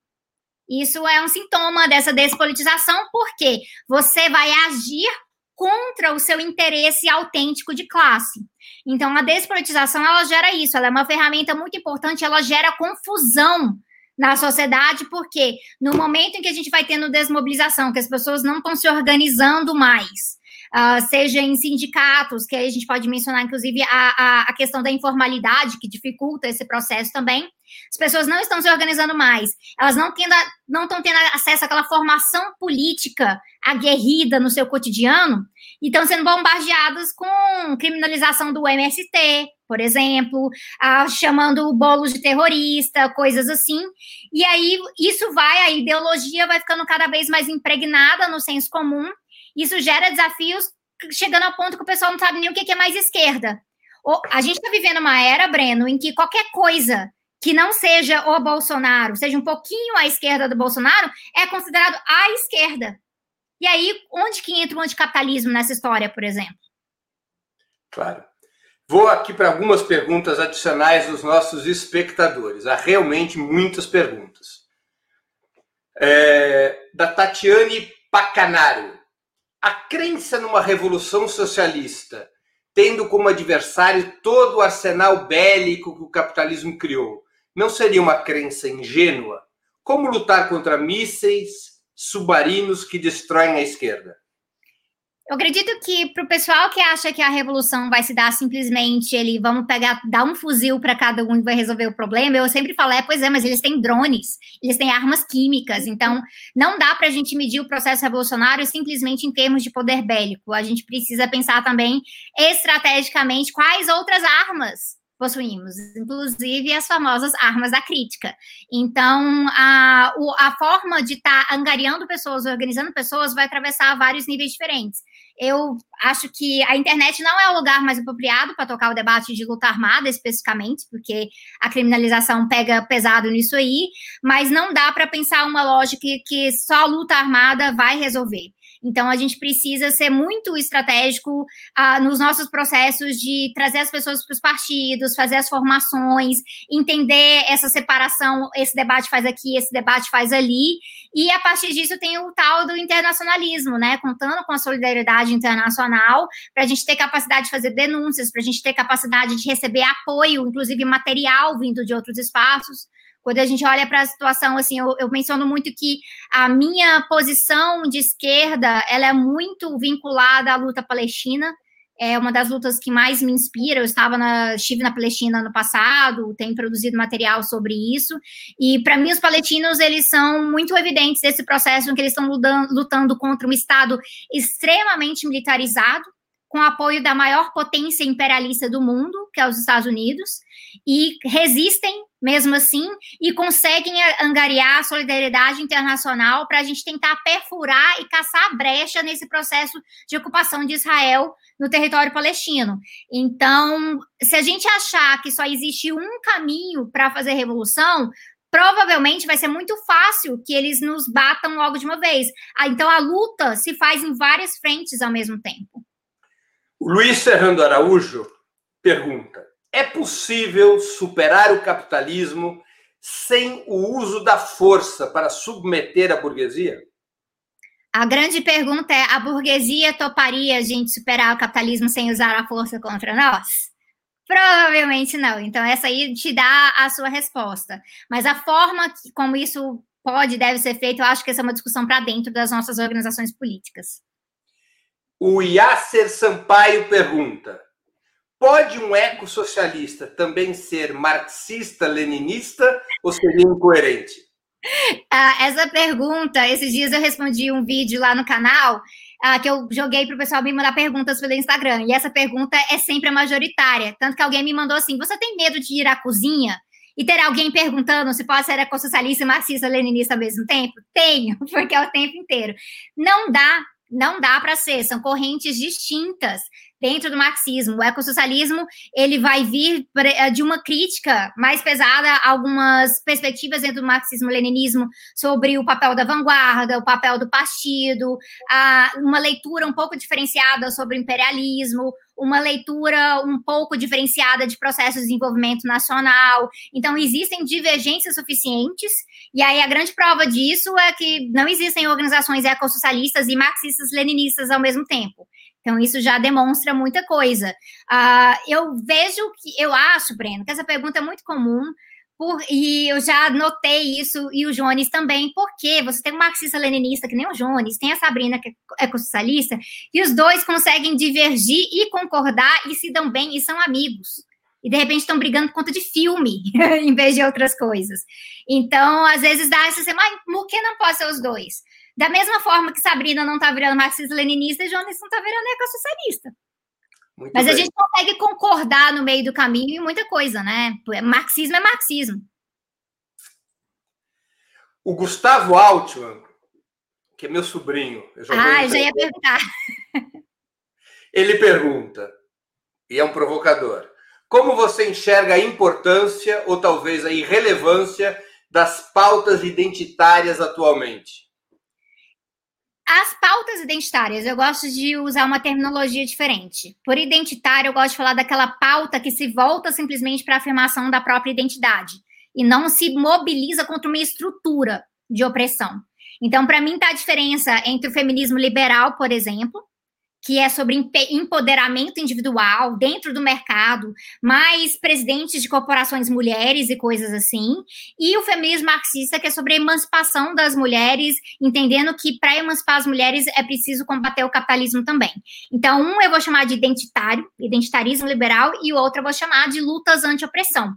Isso é um sintoma dessa despolitização, porque você vai agir contra o seu interesse autêntico de classe. Então, a despolitização, ela gera isso, ela é uma ferramenta muito importante, ela gera confusão na sociedade, porque no momento em que a gente vai tendo desmobilização, que as pessoas não estão se organizando mais, uh, seja em sindicatos, que a gente pode mencionar, inclusive, a, a, a, questão da informalidade, que dificulta esse processo também. As pessoas não estão se organizando mais, elas não, tendo, não estão tendo acesso àquela formação política aguerrida no seu cotidiano, e estão sendo bombardeadas com criminalização do MST, por exemplo, chamando o bolo de terrorista, coisas assim. E aí isso vai, a ideologia vai ficando cada vez mais impregnada no senso comum. Isso gera desafios chegando ao ponto que o pessoal não sabe nem o que é mais esquerda. A gente está vivendo uma era, Breno, em que qualquer coisa que não seja o Bolsonaro, seja um pouquinho à esquerda do Bolsonaro, é considerado a esquerda. E aí, onde que entra o anticapitalismo nessa história, por exemplo? Claro. Vou aqui para algumas perguntas adicionais dos nossos espectadores. Há realmente muitas perguntas. É, da Tatiane Pacanaro. A crença numa revolução socialista, tendo como adversário todo o arsenal bélico que o capitalismo criou, não seria uma crença ingênua? Como lutar contra mísseis, submarinos que destroem a esquerda? Eu acredito que para o pessoal que acha que a revolução vai se dar simplesmente, ele vamos pegar, dar um fuzil para cada um e vai resolver o problema, eu sempre falo, é, pois é, mas eles têm drones, eles têm armas químicas, então não dá para a gente medir o processo revolucionário simplesmente em termos de poder bélico. A gente precisa pensar também estrategicamente quais outras armas possuímos, inclusive as famosas armas da crítica. Então, a, a forma de estar tá angariando pessoas, organizando pessoas, vai atravessar vários níveis diferentes. Eu acho que a internet não é o lugar mais apropriado para tocar o debate de luta armada, especificamente, porque a criminalização pega pesado nisso aí, mas não dá para pensar uma lógica que, só luta armada vai resolver. Então, a gente precisa ser muito estratégico uh, nos nossos processos de trazer as pessoas para os partidos, fazer as formações, entender essa separação, esse debate faz aqui, esse debate faz ali, e a partir disso tem o tal do internacionalismo, né? Contando com a solidariedade internacional, para a gente ter capacidade de fazer denúncias, para a gente ter capacidade de receber apoio, inclusive material vindo de outros espaços. Quando a gente olha para a situação, assim, eu, eu, menciono muito que a minha posição de esquerda, ela é muito vinculada à luta palestina, é uma das lutas que mais me inspira. Eu estava na, estive na Palestina no passado, tenho produzido material sobre isso. E para mim os palestinos eles são muito evidentes desse processo em que eles estão lutando, lutando contra um estado extremamente militarizado, com apoio da maior potência imperialista do mundo, que é os Estados Unidos, e resistem mesmo assim e conseguem angariar a solidariedade internacional para a gente tentar perfurar e caçar a brecha nesse processo de ocupação de Israel no território palestino. Então, se a gente achar que só existe um caminho para fazer revolução, provavelmente vai ser muito fácil que eles nos batam logo de uma vez. Ah, então, a luta se faz em várias frentes ao mesmo tempo. O Luiz Serrando Araújo pergunta: é possível superar o capitalismo sem o uso da força para submeter a burguesia? A grande pergunta é: a burguesia toparia a gente superar o capitalismo sem usar a força contra nós? Provavelmente não. Então, essa aí te dá a sua resposta. Mas a forma que, como isso pode e deve ser feito, eu acho que essa é uma discussão para dentro das nossas organizações políticas. O Yasser Sampaio pergunta: pode um ecossocialista também ser marxista-leninista ou seria incoerente? Ah, essa pergunta, esses dias eu respondi um vídeo lá no canal ah, que eu joguei para o pessoal me mandar perguntas pelo Instagram. E essa pergunta é sempre a majoritária. Tanto que alguém me mandou assim: você tem medo de ir à cozinha? E ter alguém perguntando se pode ser ecossocialista e marxista-leninista ao mesmo tempo? Tenho, porque é o tempo inteiro. Não dá não dá para ser, são correntes distintas dentro do marxismo. O ecossocialismo ele vai vir eh, de uma crítica mais pesada a algumas perspectivas dentro do marxismo-leninismo sobre o papel da vanguarda, o papel do partido, uma leitura um pouco diferenciada sobre o imperialismo, uma leitura um pouco diferenciada de processos de desenvolvimento nacional. Então, existem divergências suficientes, e aí a grande prova disso é que não existem organizações ecossocialistas e marxistas-leninistas ao mesmo tempo. Então, isso já demonstra muita coisa. Uh, eu vejo que, eu acho, Breno, que essa pergunta é muito comum, por, e eu já notei isso, e o Jones também, porque você tem um marxista-leninista, que nem o Jones, tem a Sabrina, que é ecossocialista, e os dois conseguem divergir e concordar e se dão bem e são amigos. E de repente estão brigando por conta de filme, em vez de outras coisas. Então, às vezes dá essa assim, mas por que não pode ser os dois? Da mesma forma que Sabrina não está virando marxista-leninista, Jonas não está virando ecossocialista. Muito Mas bem. a gente consegue concordar no meio do caminho em muita coisa, né? Marxismo é marxismo. O Gustavo Altman, que é meu sobrinho. Eu ah, eu já ia perguntar. Ele pergunta, e é um provocador: como você enxerga a importância ou talvez a irrelevância das pautas identitárias atualmente? As pautas identitárias, eu gosto de usar uma terminologia diferente. Por identitário, eu gosto de falar daquela pauta que se volta simplesmente para a afirmação da própria identidade e não se mobiliza contra uma estrutura de opressão. Então, para mim, está a diferença entre o feminismo liberal, por exemplo, que é sobre empoderamento individual dentro do mercado, mais presidentes de corporações mulheres e coisas assim, e o feminismo marxista, que é sobre a emancipação das mulheres, entendendo que para emancipar as mulheres é preciso combater o capitalismo também. Então, um eu vou chamar de identitário, identitarismo liberal, e o outro eu vou chamar de lutas anti-opressão.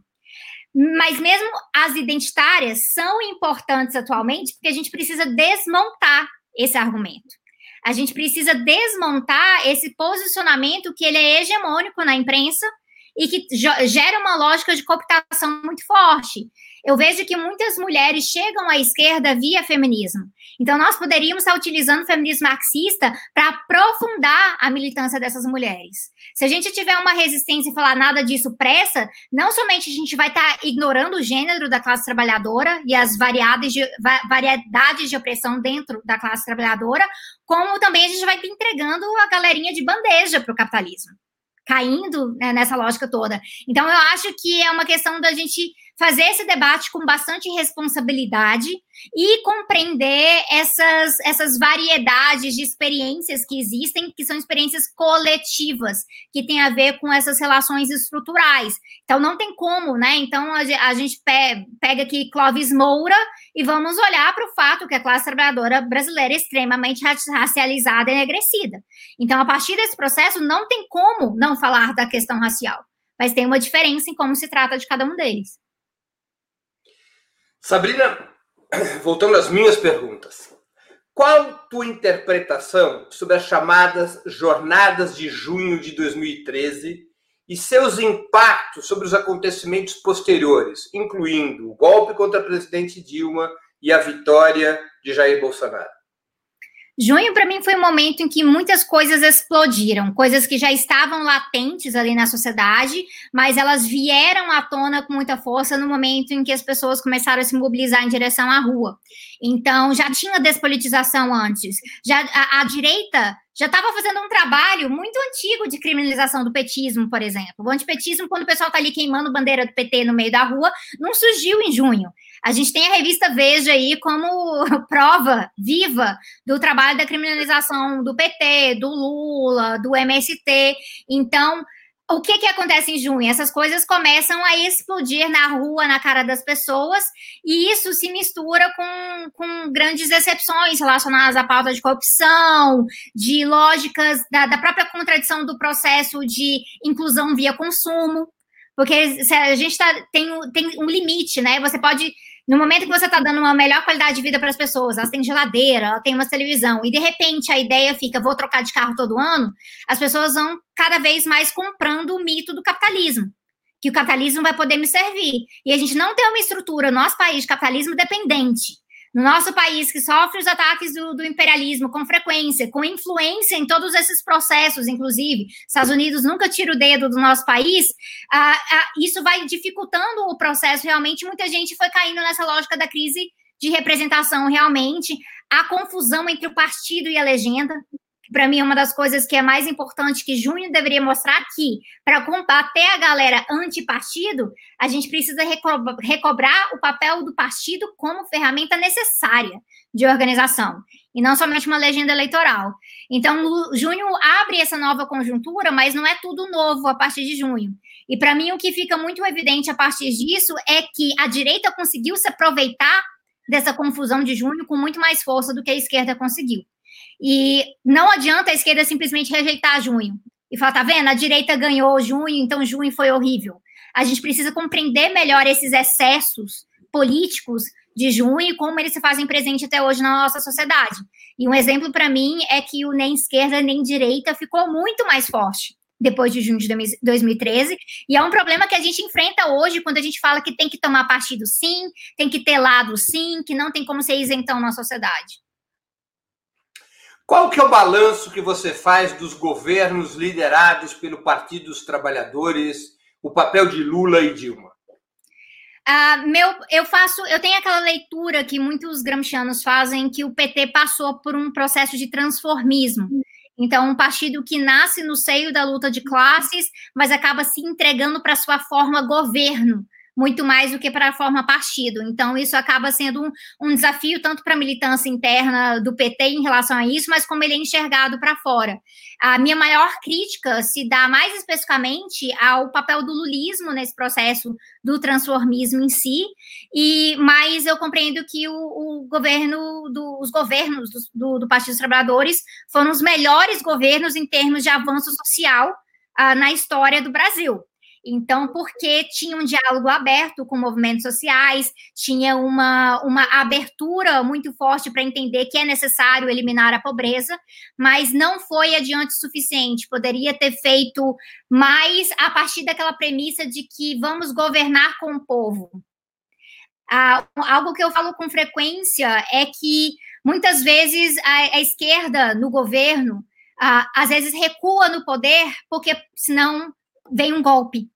Mas mesmo as identitárias são importantes atualmente, porque a gente precisa desmontar esse argumento. A gente precisa desmontar esse posicionamento que ele é hegemônico na imprensa e que gera uma lógica de cooptação muito forte. Eu vejo que muitas mulheres chegam à esquerda via feminismo. Então, nós poderíamos estar utilizando o feminismo marxista para aprofundar a militância dessas mulheres. Se a gente tiver uma resistência e falar nada disso pressa, não somente a gente vai estar ignorando o gênero da classe trabalhadora e as variedades de, variedades de opressão dentro da classe trabalhadora, como também a gente vai estar entregando a galerinha de bandeja para o capitalismo caindo né, nessa lógica toda. Então, eu acho que é uma questão da gente fazer esse debate com bastante responsabilidade e compreender essas, essas variedades de experiências que existem, que são experiências coletivas, que tem a ver com essas relações estruturais. Então, não tem como, né? Então, a, gente pe pega aqui Clóvis Moura e vamos olhar para o fato que a classe trabalhadora brasileira é extremamente racializada e enegrecida. Então, a partir desse processo, não tem como não falar da questão racial, mas tem uma diferença em como se trata de cada um deles. Sabrina, voltando às minhas perguntas. Qual tua interpretação sobre as chamadas Jornadas de Junho de 2013 e seus impactos sobre os acontecimentos posteriores, incluindo o golpe contra a presidente Dilma e a vitória de Jair Bolsonaro? Junho, para mim, foi um momento em que muitas coisas explodiram, coisas que já estavam latentes ali na sociedade, mas elas vieram à tona com muita força no momento em que as pessoas começaram a se mobilizar em direção à rua. Então, já tinha despolitização antes, já a, a direita já estava fazendo um trabalho muito antigo de criminalização do petismo, por exemplo. O antipetismo, quando o pessoal está ali queimando bandeira do PT no meio da rua, não surgiu em junho. A gente tem a revista Veja aí como prova viva do trabalho da criminalização do PT, do Lula, do MST. Então, o que, que acontece em junho? Essas coisas começam a explodir na rua, na cara das pessoas, e isso se mistura com, com grandes exceções relacionadas à pauta de corrupção, de lógicas da, da própria contradição do processo de inclusão via consumo. Porque a gente tá, tem, tem um limite, né? Você pode no momento que você está dando uma melhor qualidade de vida para as pessoas, elas têm geladeira, elas têm uma televisão, e de repente a ideia fica, vou trocar de carro todo ano, as pessoas vão cada vez mais comprando o mito do capitalismo. Que o capitalismo vai poder me servir. E a gente não tem uma estrutura, nosso país, de capitalismo dependente. No nosso país, que sofre os ataques do, do, imperialismo com frequência, com influência em todos esses processos, inclusive, Estados Unidos nunca tira o dedo do nosso país, isso vai dificultando o processo realmente. Muita gente foi caindo nessa lógica da crise de representação realmente, a confusão entre o partido e a legenda, para mim é uma das coisas que é mais importante que junho deveria mostrar aqui, para combater a galera antipartido, a gente precisa recobrar o papel do partido como ferramenta necessária de organização, e não somente uma legenda eleitoral. Então, junho abre essa nova conjuntura, mas não é tudo novo a partir de junho. E para mim, o que fica muito evidente a partir disso é que a direita conseguiu se aproveitar dessa confusão de junho com muito mais força do que a esquerda conseguiu. E não adianta a esquerda simplesmente rejeitar junho e falar, tá vendo? A direita ganhou junho, então junho foi horrível. A gente precisa compreender melhor esses excessos políticos de junho e como eles se fazem presente até hoje na nossa sociedade. E um exemplo para mim é que o nem esquerda nem direita ficou muito mais forte depois de junho de 2013, e é um problema que a gente enfrenta hoje quando a gente fala que tem que tomar partido sim, tem que ter lado sim, que não tem como ser isentão na sociedade. Qual que é o balanço que você faz dos governos liderados pelo Partido dos Trabalhadores, o papel de Lula e Dilma? Uh, meu, eu faço, eu tenho aquela leitura que muitos gramscianos fazem que o PT passou por um processo de transformismo. Então, um partido que nasce no seio da luta de classes, mas acaba se entregando para sua forma governo, muito mais do que para a forma partido. Então, isso acaba sendo um, um desafio tanto para a militância interna do PT em relação a isso, mas como ele é enxergado para fora. A minha maior crítica se dá mais especificamente ao papel do lulismo nesse processo do transformismo em si, e mas eu compreendo que o, o governo, do, os governos do, do, do Partido dos Trabalhadores foram os melhores governos em termos de avanço social uh, na história do Brasil. Então, porque tinha um diálogo aberto com movimentos sociais, tinha uma, uma abertura muito forte para entender que é necessário eliminar a pobreza, mas não foi adiante o suficiente. Poderia ter feito mais a partir daquela premissa de que vamos governar com o povo. Ah, algo que eu falo com frequência é que muitas vezes a, a esquerda no governo ah, às vezes recua no poder porque senão vem um golpe.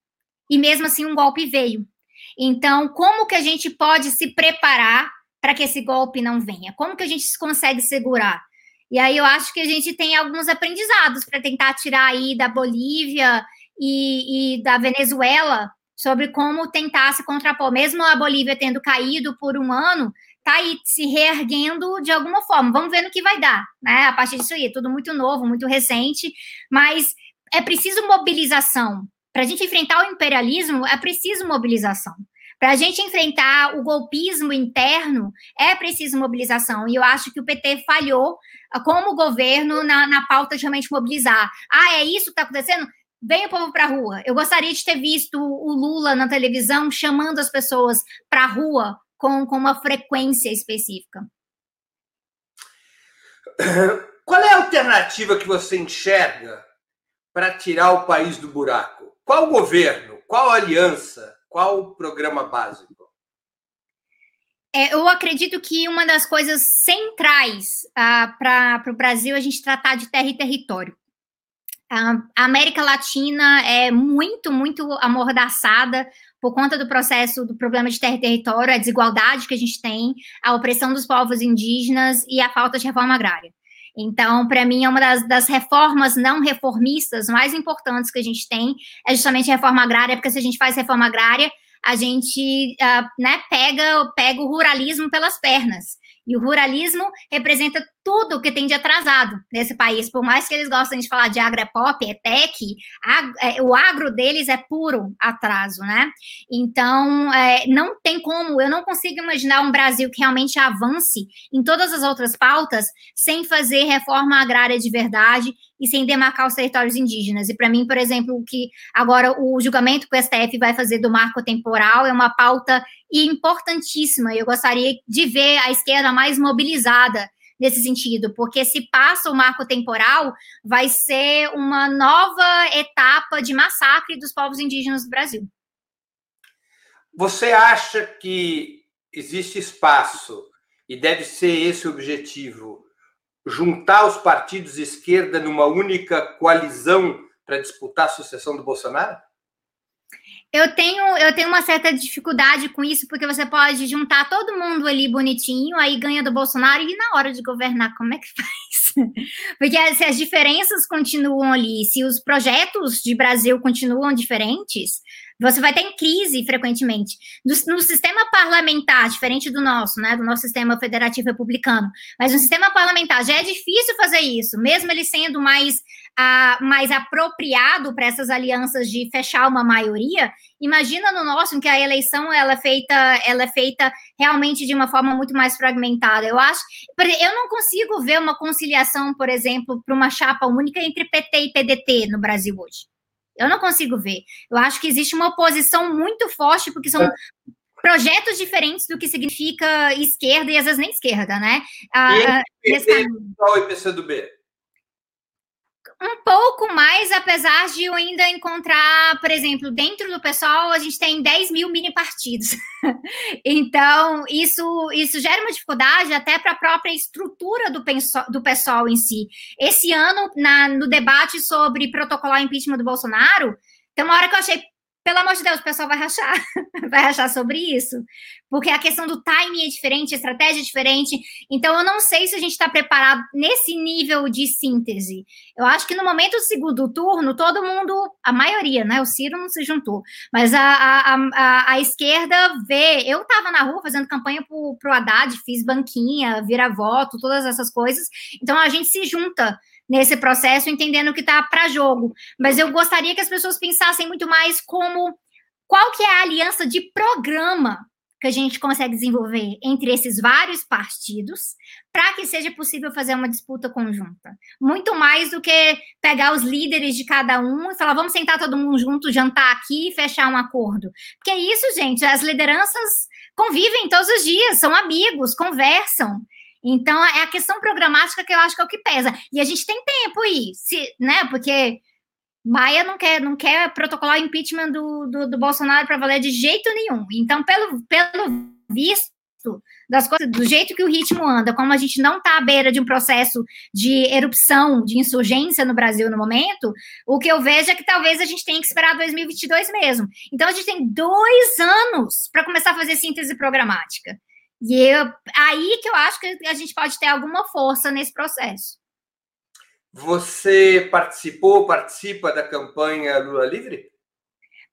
E mesmo assim, um golpe veio. Então, como que a gente pode se preparar para que esse golpe não venha? Como que a gente consegue segurar? E aí eu acho que a gente tem alguns aprendizados para tentar tirar aí da Bolívia e, e, da Venezuela sobre como tentar se contrapor. Mesmo a Bolívia tendo caído por um ano, tá aí se reerguendo de alguma forma. Vamos ver no que vai dar, né? A partir disso aí, tudo muito novo, muito recente, mas é preciso mobilização. Para a gente enfrentar o imperialismo, é preciso mobilização. Para a gente enfrentar o golpismo interno, é preciso mobilização. E eu acho que o PT falhou ah, como governo na, na pauta de realmente mobilizar. Ah, é isso que está acontecendo? Vem o povo para a rua. Eu gostaria de ter visto o Lula na televisão chamando as pessoas para a rua com, com uma frequência específica. Qual é a alternativa que você enxerga para tirar o país do buraco? Qual governo? Qual aliança? Qual programa básico? É, eu acredito que uma das coisas centrais ah, para o Brasil é a gente tratar de terra e território. a América Latina é muito, muito amordaçada por conta do processo do problema de terra e território, a desigualdade que a gente tem, a opressão dos povos indígenas e a falta de reforma agrária. Então, para mim, é uma das, das, reformas não reformistas mais importantes que a gente tem é justamente a reforma agrária, porque se a gente faz reforma agrária, a gente uh, né, pega, pega o ruralismo pelas pernas. E o ruralismo representa tudo que tem de atrasado nesse país. Por mais que eles gostem de falar de agropop, é tech, é, o agro deles é puro atraso, né? Então, é, não tem como, eu não consigo imaginar um Brasil que realmente avance em todas as outras pautas sem fazer reforma agrária de verdade e sem demarcar os territórios indígenas. E para mim, por exemplo, o que agora o julgamento que o STF vai fazer do marco temporal é uma pauta importantíssima. Eu gostaria de ver a esquerda mais mobilizada nesse sentido, porque se passa o marco temporal, vai ser uma nova etapa de massacre dos povos indígenas do Brasil. Você acha que existe espaço e deve ser esse o objetivo juntar os partidos de esquerda numa única coalizão para disputar a sucessão do Bolsonaro? Eu tenho, eu tenho uma certa dificuldade com isso, porque você pode juntar todo mundo ali bonitinho, aí ganha do Bolsonaro, e na hora de governar, como é que faz? Porque se as diferenças continuam ali, se os projetos de Brasil continuam diferentes, você vai ter em crise frequentemente. No, no, sistema parlamentar, diferente do nosso, né, do nosso sistema federativo republicano, mas no sistema parlamentar já é difícil fazer isso, mesmo ele sendo mais, a, mais apropriado para essas alianças de fechar uma maioria. Imagina no nosso, em que a eleição ela é feita, ela é feita realmente de uma forma muito mais fragmentada. Eu acho, eu não consigo ver uma conciliação, por exemplo, para uma chapa única entre PT e PDT no Brasil hoje. Eu não consigo ver. Eu acho que existe uma oposição muito forte, porque são é. projetos diferentes do que significa esquerda e às vezes nem esquerda, né? Ah, e ah, IPC do B? Um pouco mais, apesar de eu ainda encontrar, por exemplo, dentro do pessoal, a gente tem 10 mil mini partidos. então, isso, isso gera uma dificuldade até para a própria estrutura do, do pessoal em si. Esse ano, na, no debate sobre protocolar impeachment do Bolsonaro, tem uma hora que eu achei, pelo amor de Deus, o pessoal vai rachar, vai rachar sobre isso, porque a questão do timing é diferente, a estratégia é diferente, então eu não sei se a gente está preparado nesse nível de síntese. Eu acho que no momento do segundo turno, todo mundo, a maioria, né, o Ciro não se juntou, mas a, a, a, a esquerda vê, eu estava na rua fazendo campanha para o Haddad, fiz banquinha, vira-voto, todas essas coisas, então a gente se junta nesse processo, entendendo que está para jogo. Mas eu gostaria que as pessoas pensassem muito mais como qual que é a aliança de programa que a gente consegue desenvolver entre esses vários partidos para que seja possível fazer uma disputa conjunta. Muito mais do que pegar os líderes de cada um e falar, vamos sentar todo mundo junto, jantar aqui e fechar um acordo. Porque é isso, gente, as lideranças convivem todos os dias, são amigos, conversam. Então, é a questão programática que eu acho que é o que pesa. E a gente tem tempo aí, se, né? Porque Maia não quer, não quer protocolar o impeachment do, do, do Bolsonaro para valer de jeito nenhum. Então, pelo, pelo visto das coisas, do jeito que o ritmo anda, como a gente não está à beira de um processo de erupção, de insurgência no Brasil no momento, o que eu vejo é que talvez a gente tenha que esperar 2022 mesmo. Então, a gente tem dois anos para começar a fazer síntese programática. E eu, aí que eu acho que a gente pode ter alguma força nesse processo. Você participou, participa da campanha Lula Livre?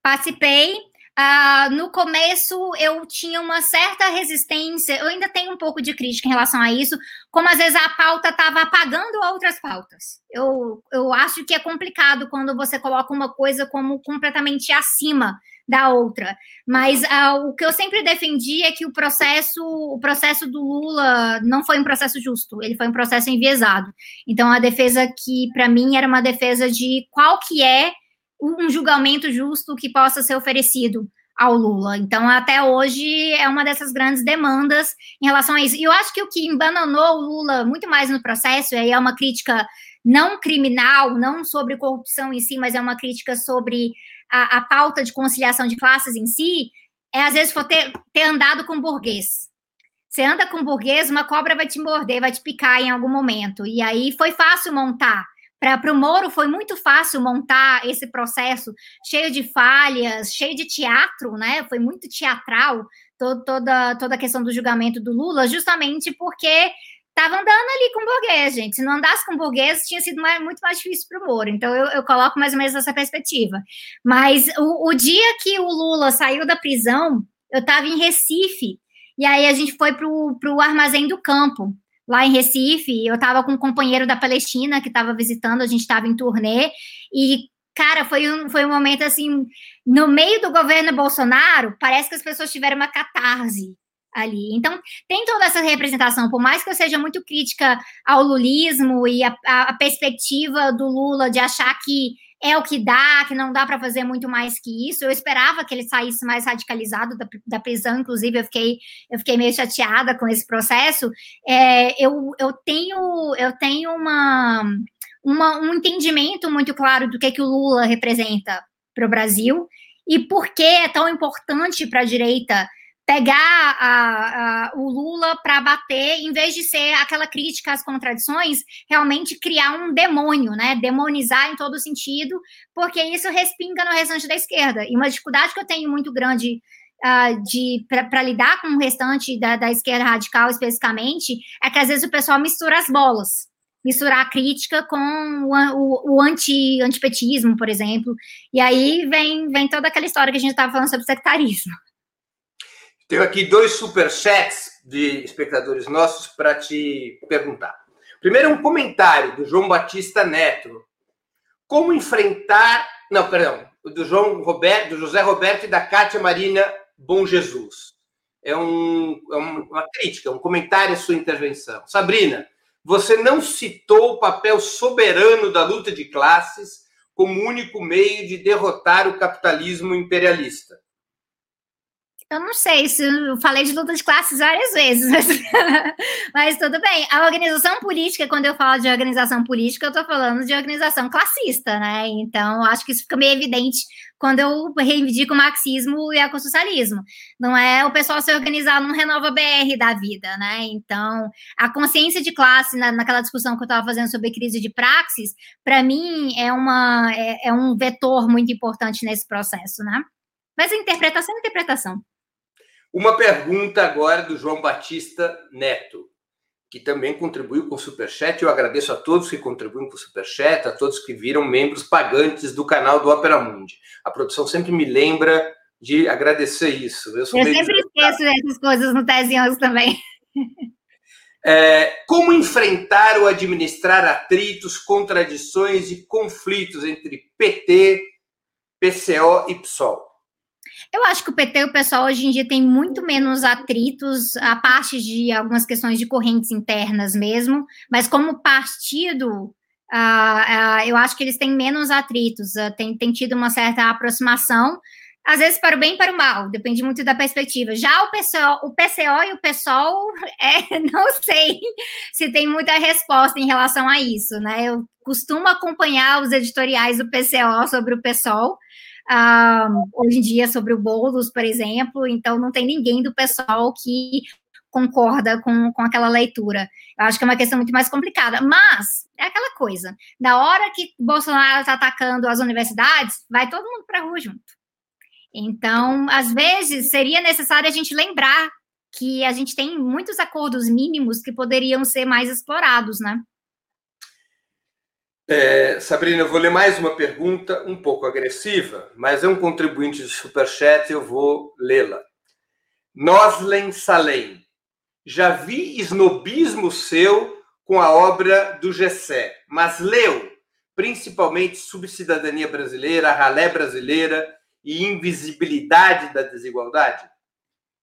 Participei. Uh, no começo eu tinha uma certa resistência, eu ainda tenho um pouco de crítica em relação a isso, como às vezes a pauta estava apagando outras pautas. Eu, eu acho que é complicado quando você coloca uma coisa como completamente acima da outra. Mas uh, o que eu sempre defendi é que o processo, o processo do Lula não foi um processo justo, ele foi um processo enviesado. Então a defesa que para mim era uma defesa de qual que é um julgamento justo que possa ser oferecido ao Lula. Então, até hoje é uma dessas grandes demandas em relação a isso. E eu acho que o que embananou o Lula muito mais no processo, e aí é uma crítica não criminal, não sobre corrupção em si, mas é uma crítica sobre a, a pauta de conciliação de classes em si, é às vezes for ter, ter andado com burguês. Você anda com burguês, uma cobra vai te morder, vai te picar em algum momento. E aí foi fácil montar. Para o Moro foi muito fácil montar esse processo cheio de falhas, cheio de teatro, né? Foi muito teatral todo, toda, toda a questão do julgamento do Lula, justamente porque Tava andando ali com burguês, gente. Se não andasse com burguês, tinha sido mais, muito mais difícil para o Moro. Então, eu, eu, coloco mais ou menos essa perspectiva. Mas o, o dia que o Lula saiu da prisão, eu estava em Recife, e aí a gente foi para o Armazém do Campo, lá em Recife. Eu estava com um companheiro da Palestina que estava visitando, a gente estava em turnê, e, cara, foi um, foi um momento assim. No meio do governo Bolsonaro, parece que as pessoas tiveram uma catarse ali. Então, tem toda essa representação, por mais que eu seja muito crítica ao lulismo e a, a perspectiva do Lula de achar que é o que dá, que não dá para fazer muito mais que isso. Eu esperava que ele saísse mais radicalizado da, da prisão, inclusive eu fiquei, eu fiquei meio chateada com esse processo. É, eu, eu tenho, eu tenho uma, uma, um entendimento muito claro do que, que o Lula representa para o Brasil e por que é tão importante para a direita pegar a, a, o Lula para bater, em vez de ser aquela crítica às contradições, realmente criar um demônio, né? Demonizar em todo sentido, porque isso respinga no restante da esquerda. E uma dificuldade que eu tenho muito grande uh, de para lidar com o restante da, da esquerda radical especificamente é que às vezes o pessoal mistura as bolas misturar a crítica com o, o, o anti, antipetismo, por exemplo. E aí vem, vem toda aquela história que a gente estava falando sobre sectarismo. Tenho aqui dois superchats de espectadores nossos para te perguntar. Primeiro, um comentário do João Batista Neto. Como enfrentar. Não, perdão, do João Roberto, do José Roberto e da Cátia Marina Bom Jesus. É, um, é uma crítica, um comentário à sua intervenção. Sabrina, você não citou o papel soberano da luta de classes como único meio de derrotar o capitalismo imperialista. Eu não sei se eu falei de luta de classes várias vezes, mas, mas, tudo bem. A organização política, quando eu falo de organização política, eu estou falando de organização classista, né? Então, acho que isso fica meio evidente quando eu reivindico o marxismo e o ecossocialismo. Não é o pessoal se organizar num Renova BR da vida, né? Então, a consciência de classe, na, naquela discussão que eu estava fazendo sobre crise de praxis, para mim é, uma, é, é um vetor muito importante nesse processo, né? Mas a interpretação é interpretação. Uma pergunta agora do João Batista Neto, que também contribuiu com o Superchat. Eu agradeço a todos que contribuem com o Superchat, a todos que viram membros pagantes do canal do Opera Mundi. A produção sempre me lembra de agradecer isso. Eu, Eu sempre esqueço dessas coisas no Tese 11 também. É, como enfrentar ou administrar atritos, contradições e conflitos entre PT, PCO e PSOL? Eu acho que o PT o pessoal hoje em dia tem muito menos atritos, a parte de algumas questões de correntes internas mesmo, mas como partido, uh, uh, eu acho que eles têm menos atritos, uh, tem, tem tido uma certa aproximação, às vezes para o bem e para o mal, depende muito da perspectiva. Já o PCO, o PCO e o PSOL, é, não sei se tem muita resposta em relação a isso, né? Eu costumo acompanhar os editoriais do PCO sobre o PSOL, um, hoje em dia sobre o Boulos, por exemplo, então não tem ninguém do pessoal que concorda com, com aquela leitura. Eu acho que é uma questão muito mais complicada, mas é aquela coisa, na hora que Bolsonaro está atacando as universidades, vai todo mundo para a rua junto. Então, às vezes, seria necessário a gente lembrar que a gente tem muitos acordos mínimos que poderiam ser mais explorados, né? É, Sabrina, eu vou ler mais uma pergunta um pouco agressiva, mas é um contribuinte de superchat, eu vou lê-la. Noslen Salem, já vi esnobismo seu com a obra do Gessé, mas leu principalmente Subcidadania Brasileira, Ralé Brasileira e Invisibilidade da Desigualdade?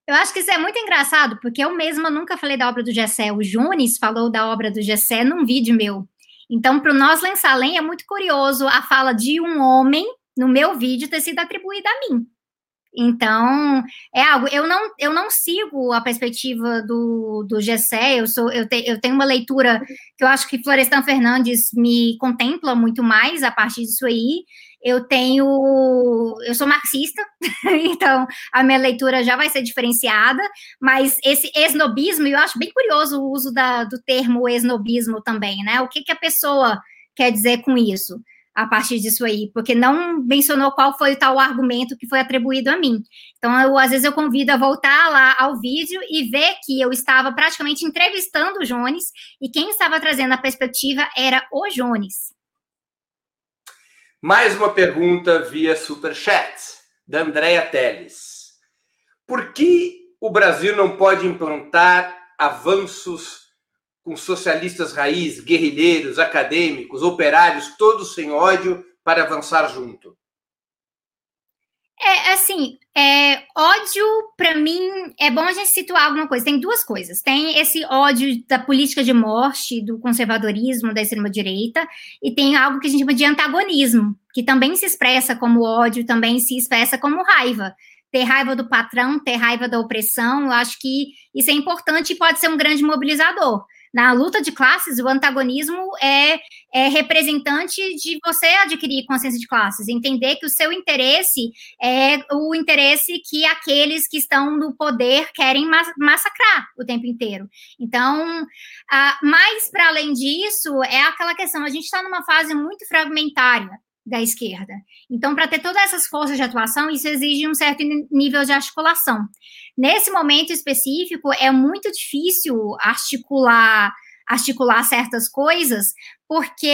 Eu acho que isso é muito engraçado, porque eu mesma nunca falei da obra do Gessé. O Junes falou da obra do Gessé num vídeo meu. Então, para o Noslen Salem é muito curioso a fala de um homem no meu vídeo ter sido atribuída a mim. Então, é algo. Eu não, eu não sigo a perspectiva do, do Gessé, eu, sou, eu, te, eu tenho uma leitura que eu acho que Florestan Fernandes me contempla muito mais a partir disso aí eu tenho, eu sou marxista, então a minha leitura já vai ser diferenciada, mas esse esnobismo, eu acho bem curioso o uso da, do termo esnobismo também, né? O que, que a pessoa quer dizer com isso? a partir disso aí, porque não mencionou qual foi o tal argumento que foi atribuído a mim. Então, eu, às vezes eu convido a voltar lá ao vídeo e ver que eu estava praticamente entrevistando o Jones e quem estava trazendo a perspectiva era o Jones. Mais uma pergunta via Superchat, da Andrea Teles. Por que o Brasil não pode implantar avanços com socialistas raiz, guerrilheiros, acadêmicos, operários, todos sem ódio, para avançar junto? É, assim, é, ódio, para mim, é bom a gente situar alguma coisa. Tem duas coisas. Tem esse ódio da política de morte, do conservadorismo, da extrema-direita, e tem algo que a gente chama de antagonismo, que também se expressa como ódio, também se expressa como raiva. Ter raiva do patrão, ter raiva da opressão, eu acho que isso é importante e pode ser um grande mobilizador. Na luta de classes, o antagonismo é, é representante de você adquirir consciência de classes, entender que o seu interesse é o interesse que aqueles que estão no poder querem massacrar o tempo inteiro. Então, uh, mais para além disso, é aquela questão: a gente está numa fase muito fragmentária da esquerda. Então, para ter todas essas forças de atuação, isso exige um certo nível de articulação. Nesse momento específico, é muito difícil articular articular certas coisas, porque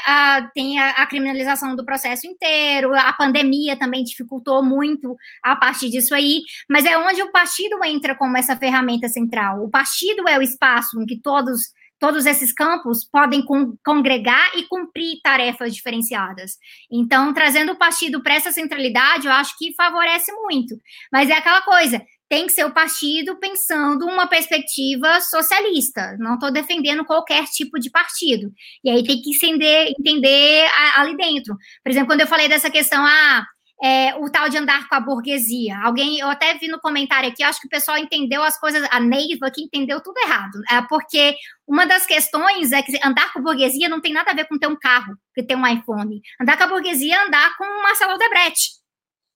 uh, tem a, a, criminalização do processo inteiro, a pandemia também dificultou muito a partir disso aí, mas é onde o partido entra como essa ferramenta central. O partido é o espaço em que todos todos esses campos podem con congregar e cumprir tarefas diferenciadas. Então, trazendo o partido para essa centralidade, eu acho que favorece muito. Mas é aquela coisa, tem que ser o partido pensando uma perspectiva socialista. Não estou defendendo qualquer tipo de partido. E aí tem que entender, entender ali dentro. Por exemplo, quando eu falei dessa questão, ah, é, o tal de andar com a burguesia. Alguém, eu até vi no comentário aqui, acho que o pessoal entendeu as coisas, a Neiva aqui entendeu tudo errado, é, porque uma das questões é que andar com a burguesia não tem nada a ver com ter um carro, que ter um iPhone. Andar com a burguesia é andar com Marcelo Debrecht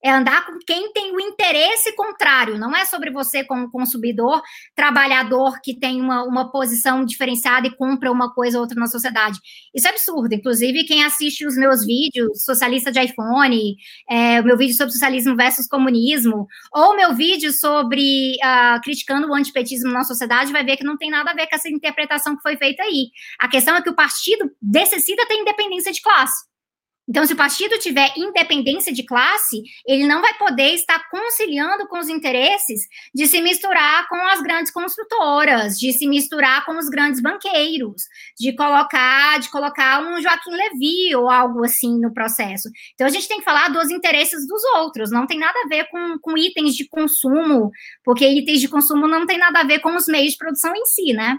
é andar com quem tem o interesse contrário, não é sobre você como consumidor, trabalhador que tem uma, uma posição diferenciada e compra uma coisa ou outra na sociedade. Isso é absurdo. Inclusive, quem assiste os meus vídeos, socialista de iPhone, é, o meu vídeo sobre socialismo versus comunismo, ou meu vídeo sobre uh, criticando o antipetismo na sociedade, vai ver que não tem nada a ver com essa interpretação que foi feita aí. A questão é que o partido necessita ter independência de classe. Então, se o partido tiver independência de classe, ele não vai poder estar conciliando com os interesses de se misturar com as grandes construtoras, de se misturar com os grandes banqueiros, de colocar, de colocar um Joaquim Levy ou algo assim no processo. Então, a gente tem que falar dos interesses dos outros, não tem nada a ver com, com itens de consumo, porque itens de consumo não tem nada a ver com os meios de produção em si, né?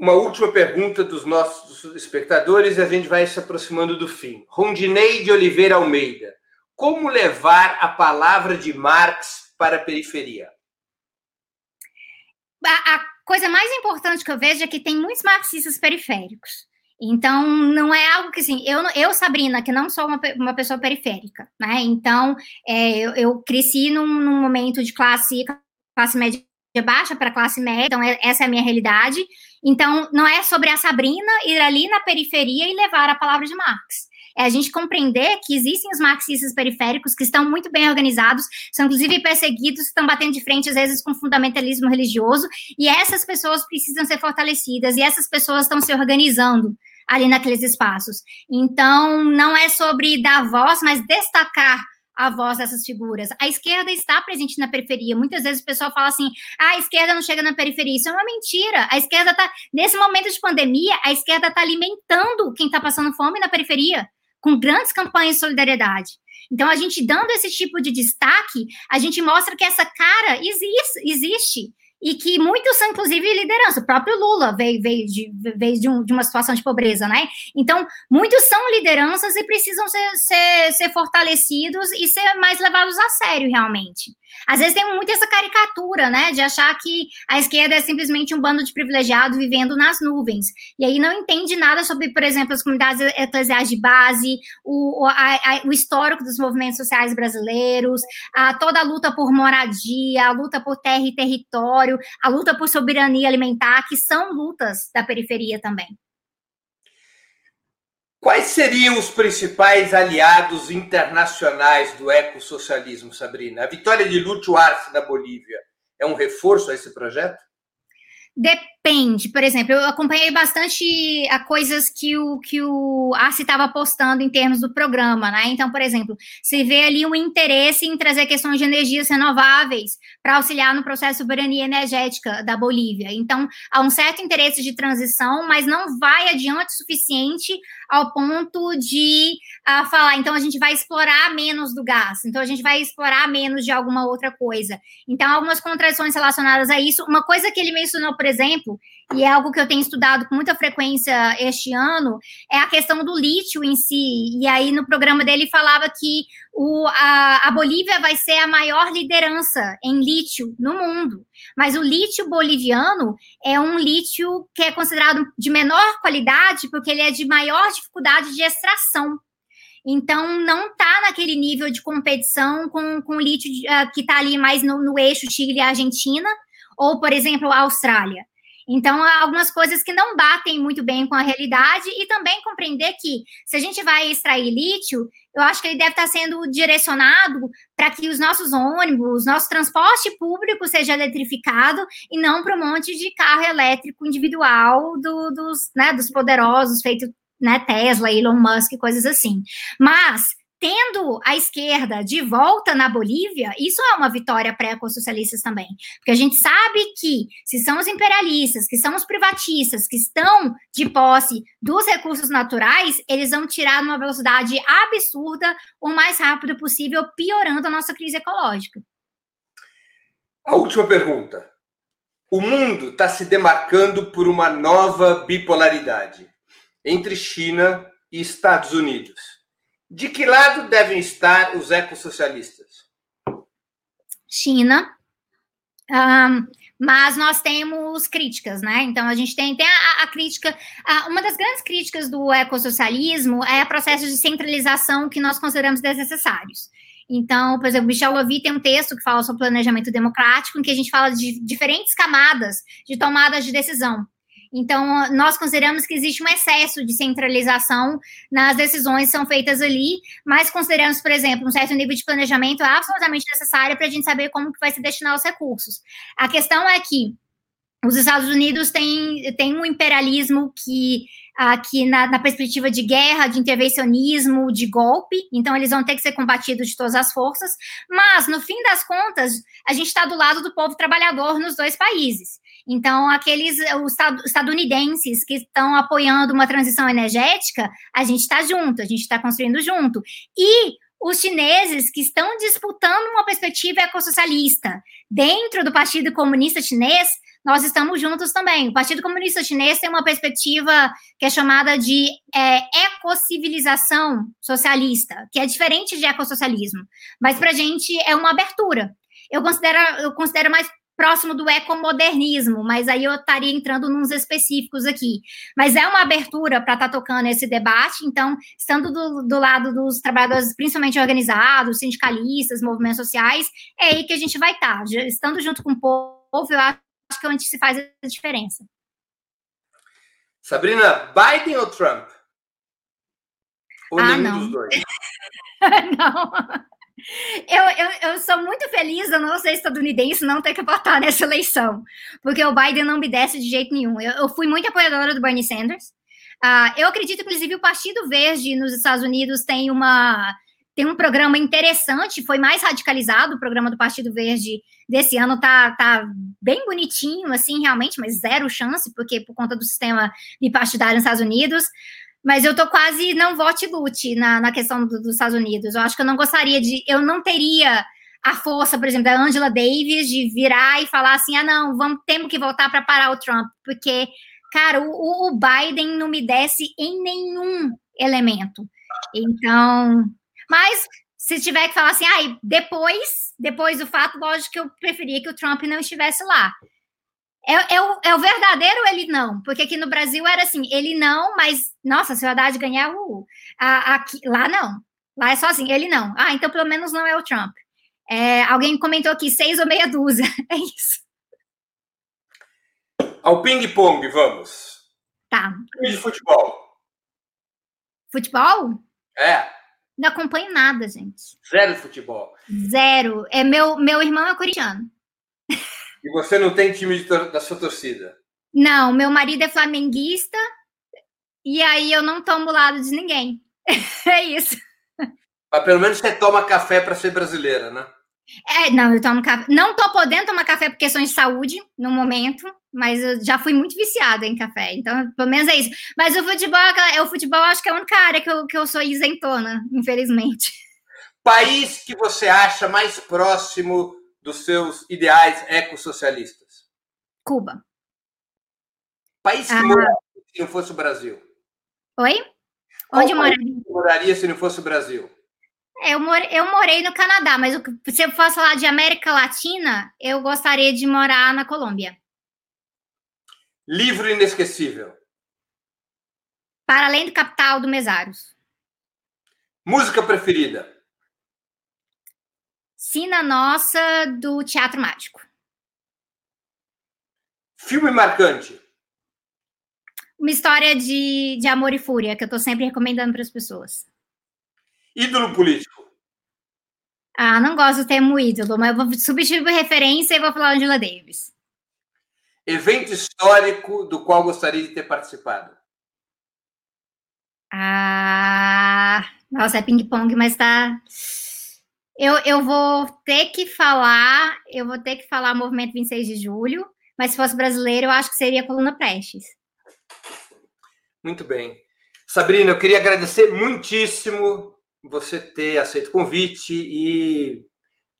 Uma última pergunta dos nossos espectadores e a gente vai se aproximando do fim. Rondinei de Oliveira Almeida. Como levar a palavra de Marx para a periferia? A, coisa mais importante que eu vejo é que tem muitos marxistas periféricos. Então, não é algo que, assim, eu, eu Sabrina, que não sou uma, uma pessoa periférica, né? Então, é, eu, eu, cresci num, num momento de classe, classe média baixa para classe média, então é, essa é a minha realidade. Então, não é sobre a Sabrina ir ali na periferia e levar a palavra de Marx. É a gente compreender que existem os marxistas periféricos que estão muito bem organizados, são inclusive perseguidos, estão batendo de frente às vezes com fundamentalismo religioso, e essas pessoas precisam ser fortalecidas, e essas pessoas estão se organizando ali naqueles espaços. Então, não é sobre dar voz, mas destacar a voz dessas figuras. A esquerda está presente na periferia. Muitas vezes o pessoal fala assim: ah, a esquerda não chega na periferia. Isso é uma mentira. A esquerda está, nesse momento de pandemia, a esquerda está alimentando quem está passando fome na periferia, com grandes campanhas de solidariedade. Então, a gente dando esse tipo de destaque, a gente mostra que essa cara existe, existe e que muitos são, inclusive, liderança. O próprio Lula veio, veio, de, veio de, um, de, uma situação de pobreza, né? Então, muitos são lideranças e precisam ser, ser, ser fortalecidos e ser mais levados a sério, realmente. Às vezes tem muito essa caricatura, né, de achar que a esquerda é simplesmente um bando de privilegiados vivendo nas nuvens. E aí não entende nada sobre, por exemplo, as comunidades eclesiais de base, o, a, a, o histórico dos movimentos sociais brasileiros, a, toda a luta por moradia, a luta por terra e território, a luta por soberania alimentar, que são lutas da periferia também. Quais seriam os principais aliados internacionais do ecossocialismo, Sabrina? A vitória de Lúcio Arce na Bolívia é um reforço a esse projeto? Depende, por exemplo, eu acompanhei bastante a coisas que o que o Arce estava postando em termos do programa, né? Então, por exemplo, se vê ali um interesse em trazer questões de energias renováveis para auxiliar no processo de soberania energética da Bolívia. Então, há um certo interesse de transição, mas não vai adiante o suficiente ao ponto de uh, falar, então a gente vai explorar menos do gás, então a gente vai explorar menos de alguma outra coisa. Então, algumas contradições relacionadas a isso. Uma coisa que ele mencionou, por exemplo, e é algo que eu tenho estudado com muita frequência este ano, é a questão do lítio em si. E aí, no programa dele, falava que o, a, a Bolívia vai ser a maior liderança em lítio no mundo. Mas o lítio boliviano é um lítio que é considerado de menor qualidade, porque ele é de maior dificuldade de extração. Então, não está naquele nível de competição com, com o lítio uh, que está ali mais no, no eixo Chile e Argentina, ou, por exemplo, a Austrália. Então, há algumas coisas que não batem muito bem com a realidade e também compreender que, se a gente vai extrair lítio, eu acho que ele deve estar sendo direcionado para que os nossos ônibus, nosso transporte público seja eletrificado e não para um monte de carro elétrico individual do, dos, né, dos poderosos, feito né, Tesla, Elon Musk, coisas assim. Mas tendo a esquerda de volta na Bolívia, isso é uma vitória para ecossocialistas também. Porque a gente sabe que, se são os imperialistas, que são os privatistas, que estão de posse dos recursos naturais, eles vão tirar numa velocidade absurda o mais rápido possível, piorando a nossa crise ecológica. A última pergunta. O mundo está se demarcando por uma nova bipolaridade entre China e Estados Unidos De que lado devem estar os ecossocialistas? China. Um, mas nós temos críticas, né? Então a gente tem, tem a, a crítica. A, uma das grandes críticas do ecossocialismo é o processo de centralização que nós consideramos desnecessários. Então, por exemplo, Michel Lovy tem um texto que fala sobre planejamento democrático, em que a gente fala de diferentes camadas de tomadas de decisão. Então, nós consideramos que existe um excesso de centralização nas decisões que são feitas ali, mas consideramos, por exemplo, um certo nível de planejamento absolutamente necessário para a gente saber como que vai se destinar os recursos. A questão é que os Estados Unidos têm, têm um imperialismo que aqui na, na, perspectiva de guerra, de intervencionismo, de golpe, então eles vão ter que ser combatidos de todas as forças, mas no fim das contas, a gente está do lado do povo trabalhador nos dois países. Então, aqueles os estadunidenses que estão apoiando uma transição energética, a gente está junto, a gente está construindo junto. E os chineses que estão disputando uma perspectiva ecossocialista dentro do Partido Comunista Chinês, nós estamos juntos também. O Partido Comunista Chinês tem uma perspectiva que é chamada de é, ecocivilização socialista, que é diferente de ecossocialismo, mas para a gente é uma abertura. Eu considero, eu considero mais próximo do ecomodernismo, mas aí eu estaria entrando nos específicos aqui. Mas é uma abertura para estar tá tocando esse debate, então, estando do, do, lado dos trabalhadores, principalmente organizados, sindicalistas, movimentos sociais, é aí que a gente vai estar. Tá. Estando junto com o povo, eu acho que é onde se faz a diferença. Sabrina, Biden ou Trump? Ou ah, nenhum não. dos dois? não. Eu, eu, eu, sou muito feliz eu não ser estadunidense não ter que votar nessa eleição, porque o Biden não me desce de jeito nenhum. Eu, eu fui muito apoiadora do Bernie Sanders. Uh, eu acredito, inclusive, o Partido Verde nos Estados Unidos tem uma tem um programa interessante, foi mais radicalizado o programa do Partido Verde desse ano, tá, tá bem bonitinho, assim, realmente, mas zero chance, porque por conta do sistema bipartidário nos Estados Unidos. Mas eu tô quase não vote lute na, na questão do, dos Estados Unidos. Eu acho que eu não gostaria de. Eu não teria a força, por exemplo, da Angela Davis de virar e falar assim: ah, não, vamos, temos que voltar para parar o Trump. Porque, cara, o, o Biden não me desce em nenhum elemento. Então. Mas se tiver que falar assim, ah, depois, depois do fato, lógico que eu preferia que o Trump não estivesse lá. É, é, o, é o verdadeiro ele não, porque aqui no Brasil era assim, ele não, mas, nossa, se o Haddad ganhar, uh, a, aqui, lá não. Lá é só assim, ele não. Ah, então pelo menos não é o Trump. É, alguém comentou aqui, seis ou meia dúzia. É isso. Ao ping-pong, vamos. Tá. De futebol? Futebol? É. Não acompanho nada, gente. Zero futebol. Zero. É meu, meu irmão é corintiano. E você não tem time da sua torcida? Não, meu marido é flamenguista e aí eu não tomo lado de ninguém. é isso. Mas pelo menos você toma café para ser brasileira, né? É, não, eu tomo café. Não tô podendo tomar café por questões de saúde no momento, mas eu já fui muito viciada em café. Então, pelo menos é isso. Mas o futebol, é o futebol acho que é a única área que eu, que eu sou isentona, infelizmente. País que você acha mais próximo dos seus ideais ecossocialistas? Cuba. País que ah. moraria se não fosse o Brasil? Oi? Onde Qual moraria? moraria se não fosse o Brasil? Eu, more, eu morei no Canadá, mas se eu fosse falar de América Latina, eu gostaria de morar na Colômbia. Livro inesquecível. Para além do capital do Mesaros. Música preferida. Sina Nossa do Teatro Mágico. Filme marcante. Uma história de, de amor e fúria, que eu estou sempre recomendando para as pessoas. Ídolo político. Ah, não gosto do termo ídolo, mas eu vou substituir por referência e vou falar Angela Davis. Evento histórico do qual gostaria de ter participado. Ah, nossa, é ping-pong, mas tá. Eu, eu vou ter que falar, eu vou ter que falar Movimento 26 de Julho, mas se fosse brasileiro, eu acho que seria Coluna Prestes. Muito bem. Sabrina, eu queria agradecer muitíssimo você ter aceito o convite e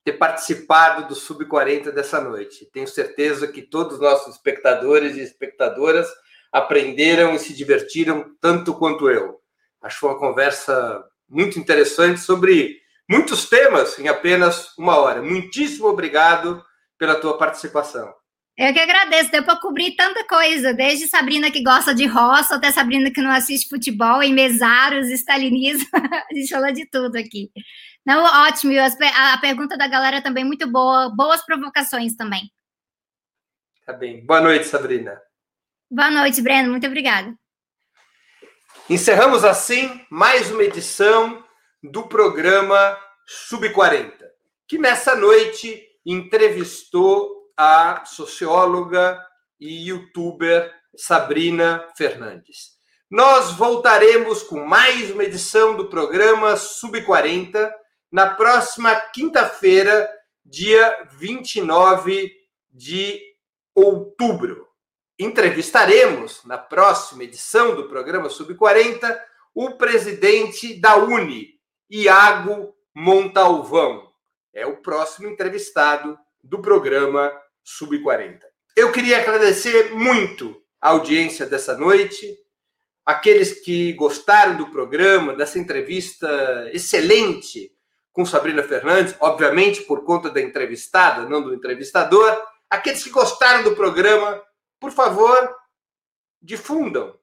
ter participado do Sub-40 dessa noite. Tenho certeza que todos os nossos espectadores e espectadoras aprenderam e se divertiram tanto quanto eu. Acho uma conversa muito interessante sobre muitos temas em apenas uma hora. Muitíssimo obrigado pela tua participação. Eu que agradeço, deu para cobrir tanta coisa, desde Sabrina que gosta de roça, até Sabrina que não assiste futebol, em mesários, stalinismo, a gente falou de tudo aqui. Não, ótimo, a pergunta da galera também muito boa, boas provocações também. Tá bem. Boa noite, Sabrina. Boa noite, Breno, muito obrigada. Encerramos assim mais uma edição do programa Sub40, que nessa noite entrevistou a socióloga e youtuber Sabrina Fernandes. Nós voltaremos com mais uma edição do programa Sub40 na próxima quinta-feira, dia 29 de outubro. Entrevistaremos na próxima edição do programa Sub40 o presidente da Uni, Iago Montalvão. É o próximo entrevistado do programa Sub-40. Eu queria agradecer muito a audiência dessa noite, aqueles que gostaram do programa, dessa entrevista excelente com Sabrina Fernandes, obviamente por conta da entrevistada, não do entrevistador. Aqueles que gostaram do programa, por favor, difundam,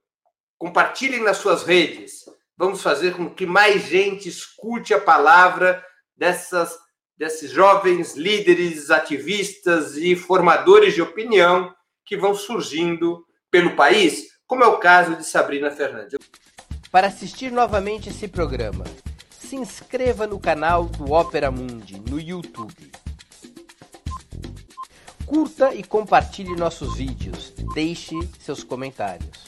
compartilhem nas suas redes. Vamos fazer com que mais gente escute a palavra dessas desses jovens líderes, ativistas e formadores de opinião que vão surgindo pelo país, como é o caso de Sabrina Fernandes. Para assistir novamente esse programa, se inscreva no canal do Ópera Mundi no YouTube. Curta e compartilhe nossos vídeos. Deixe seus comentários.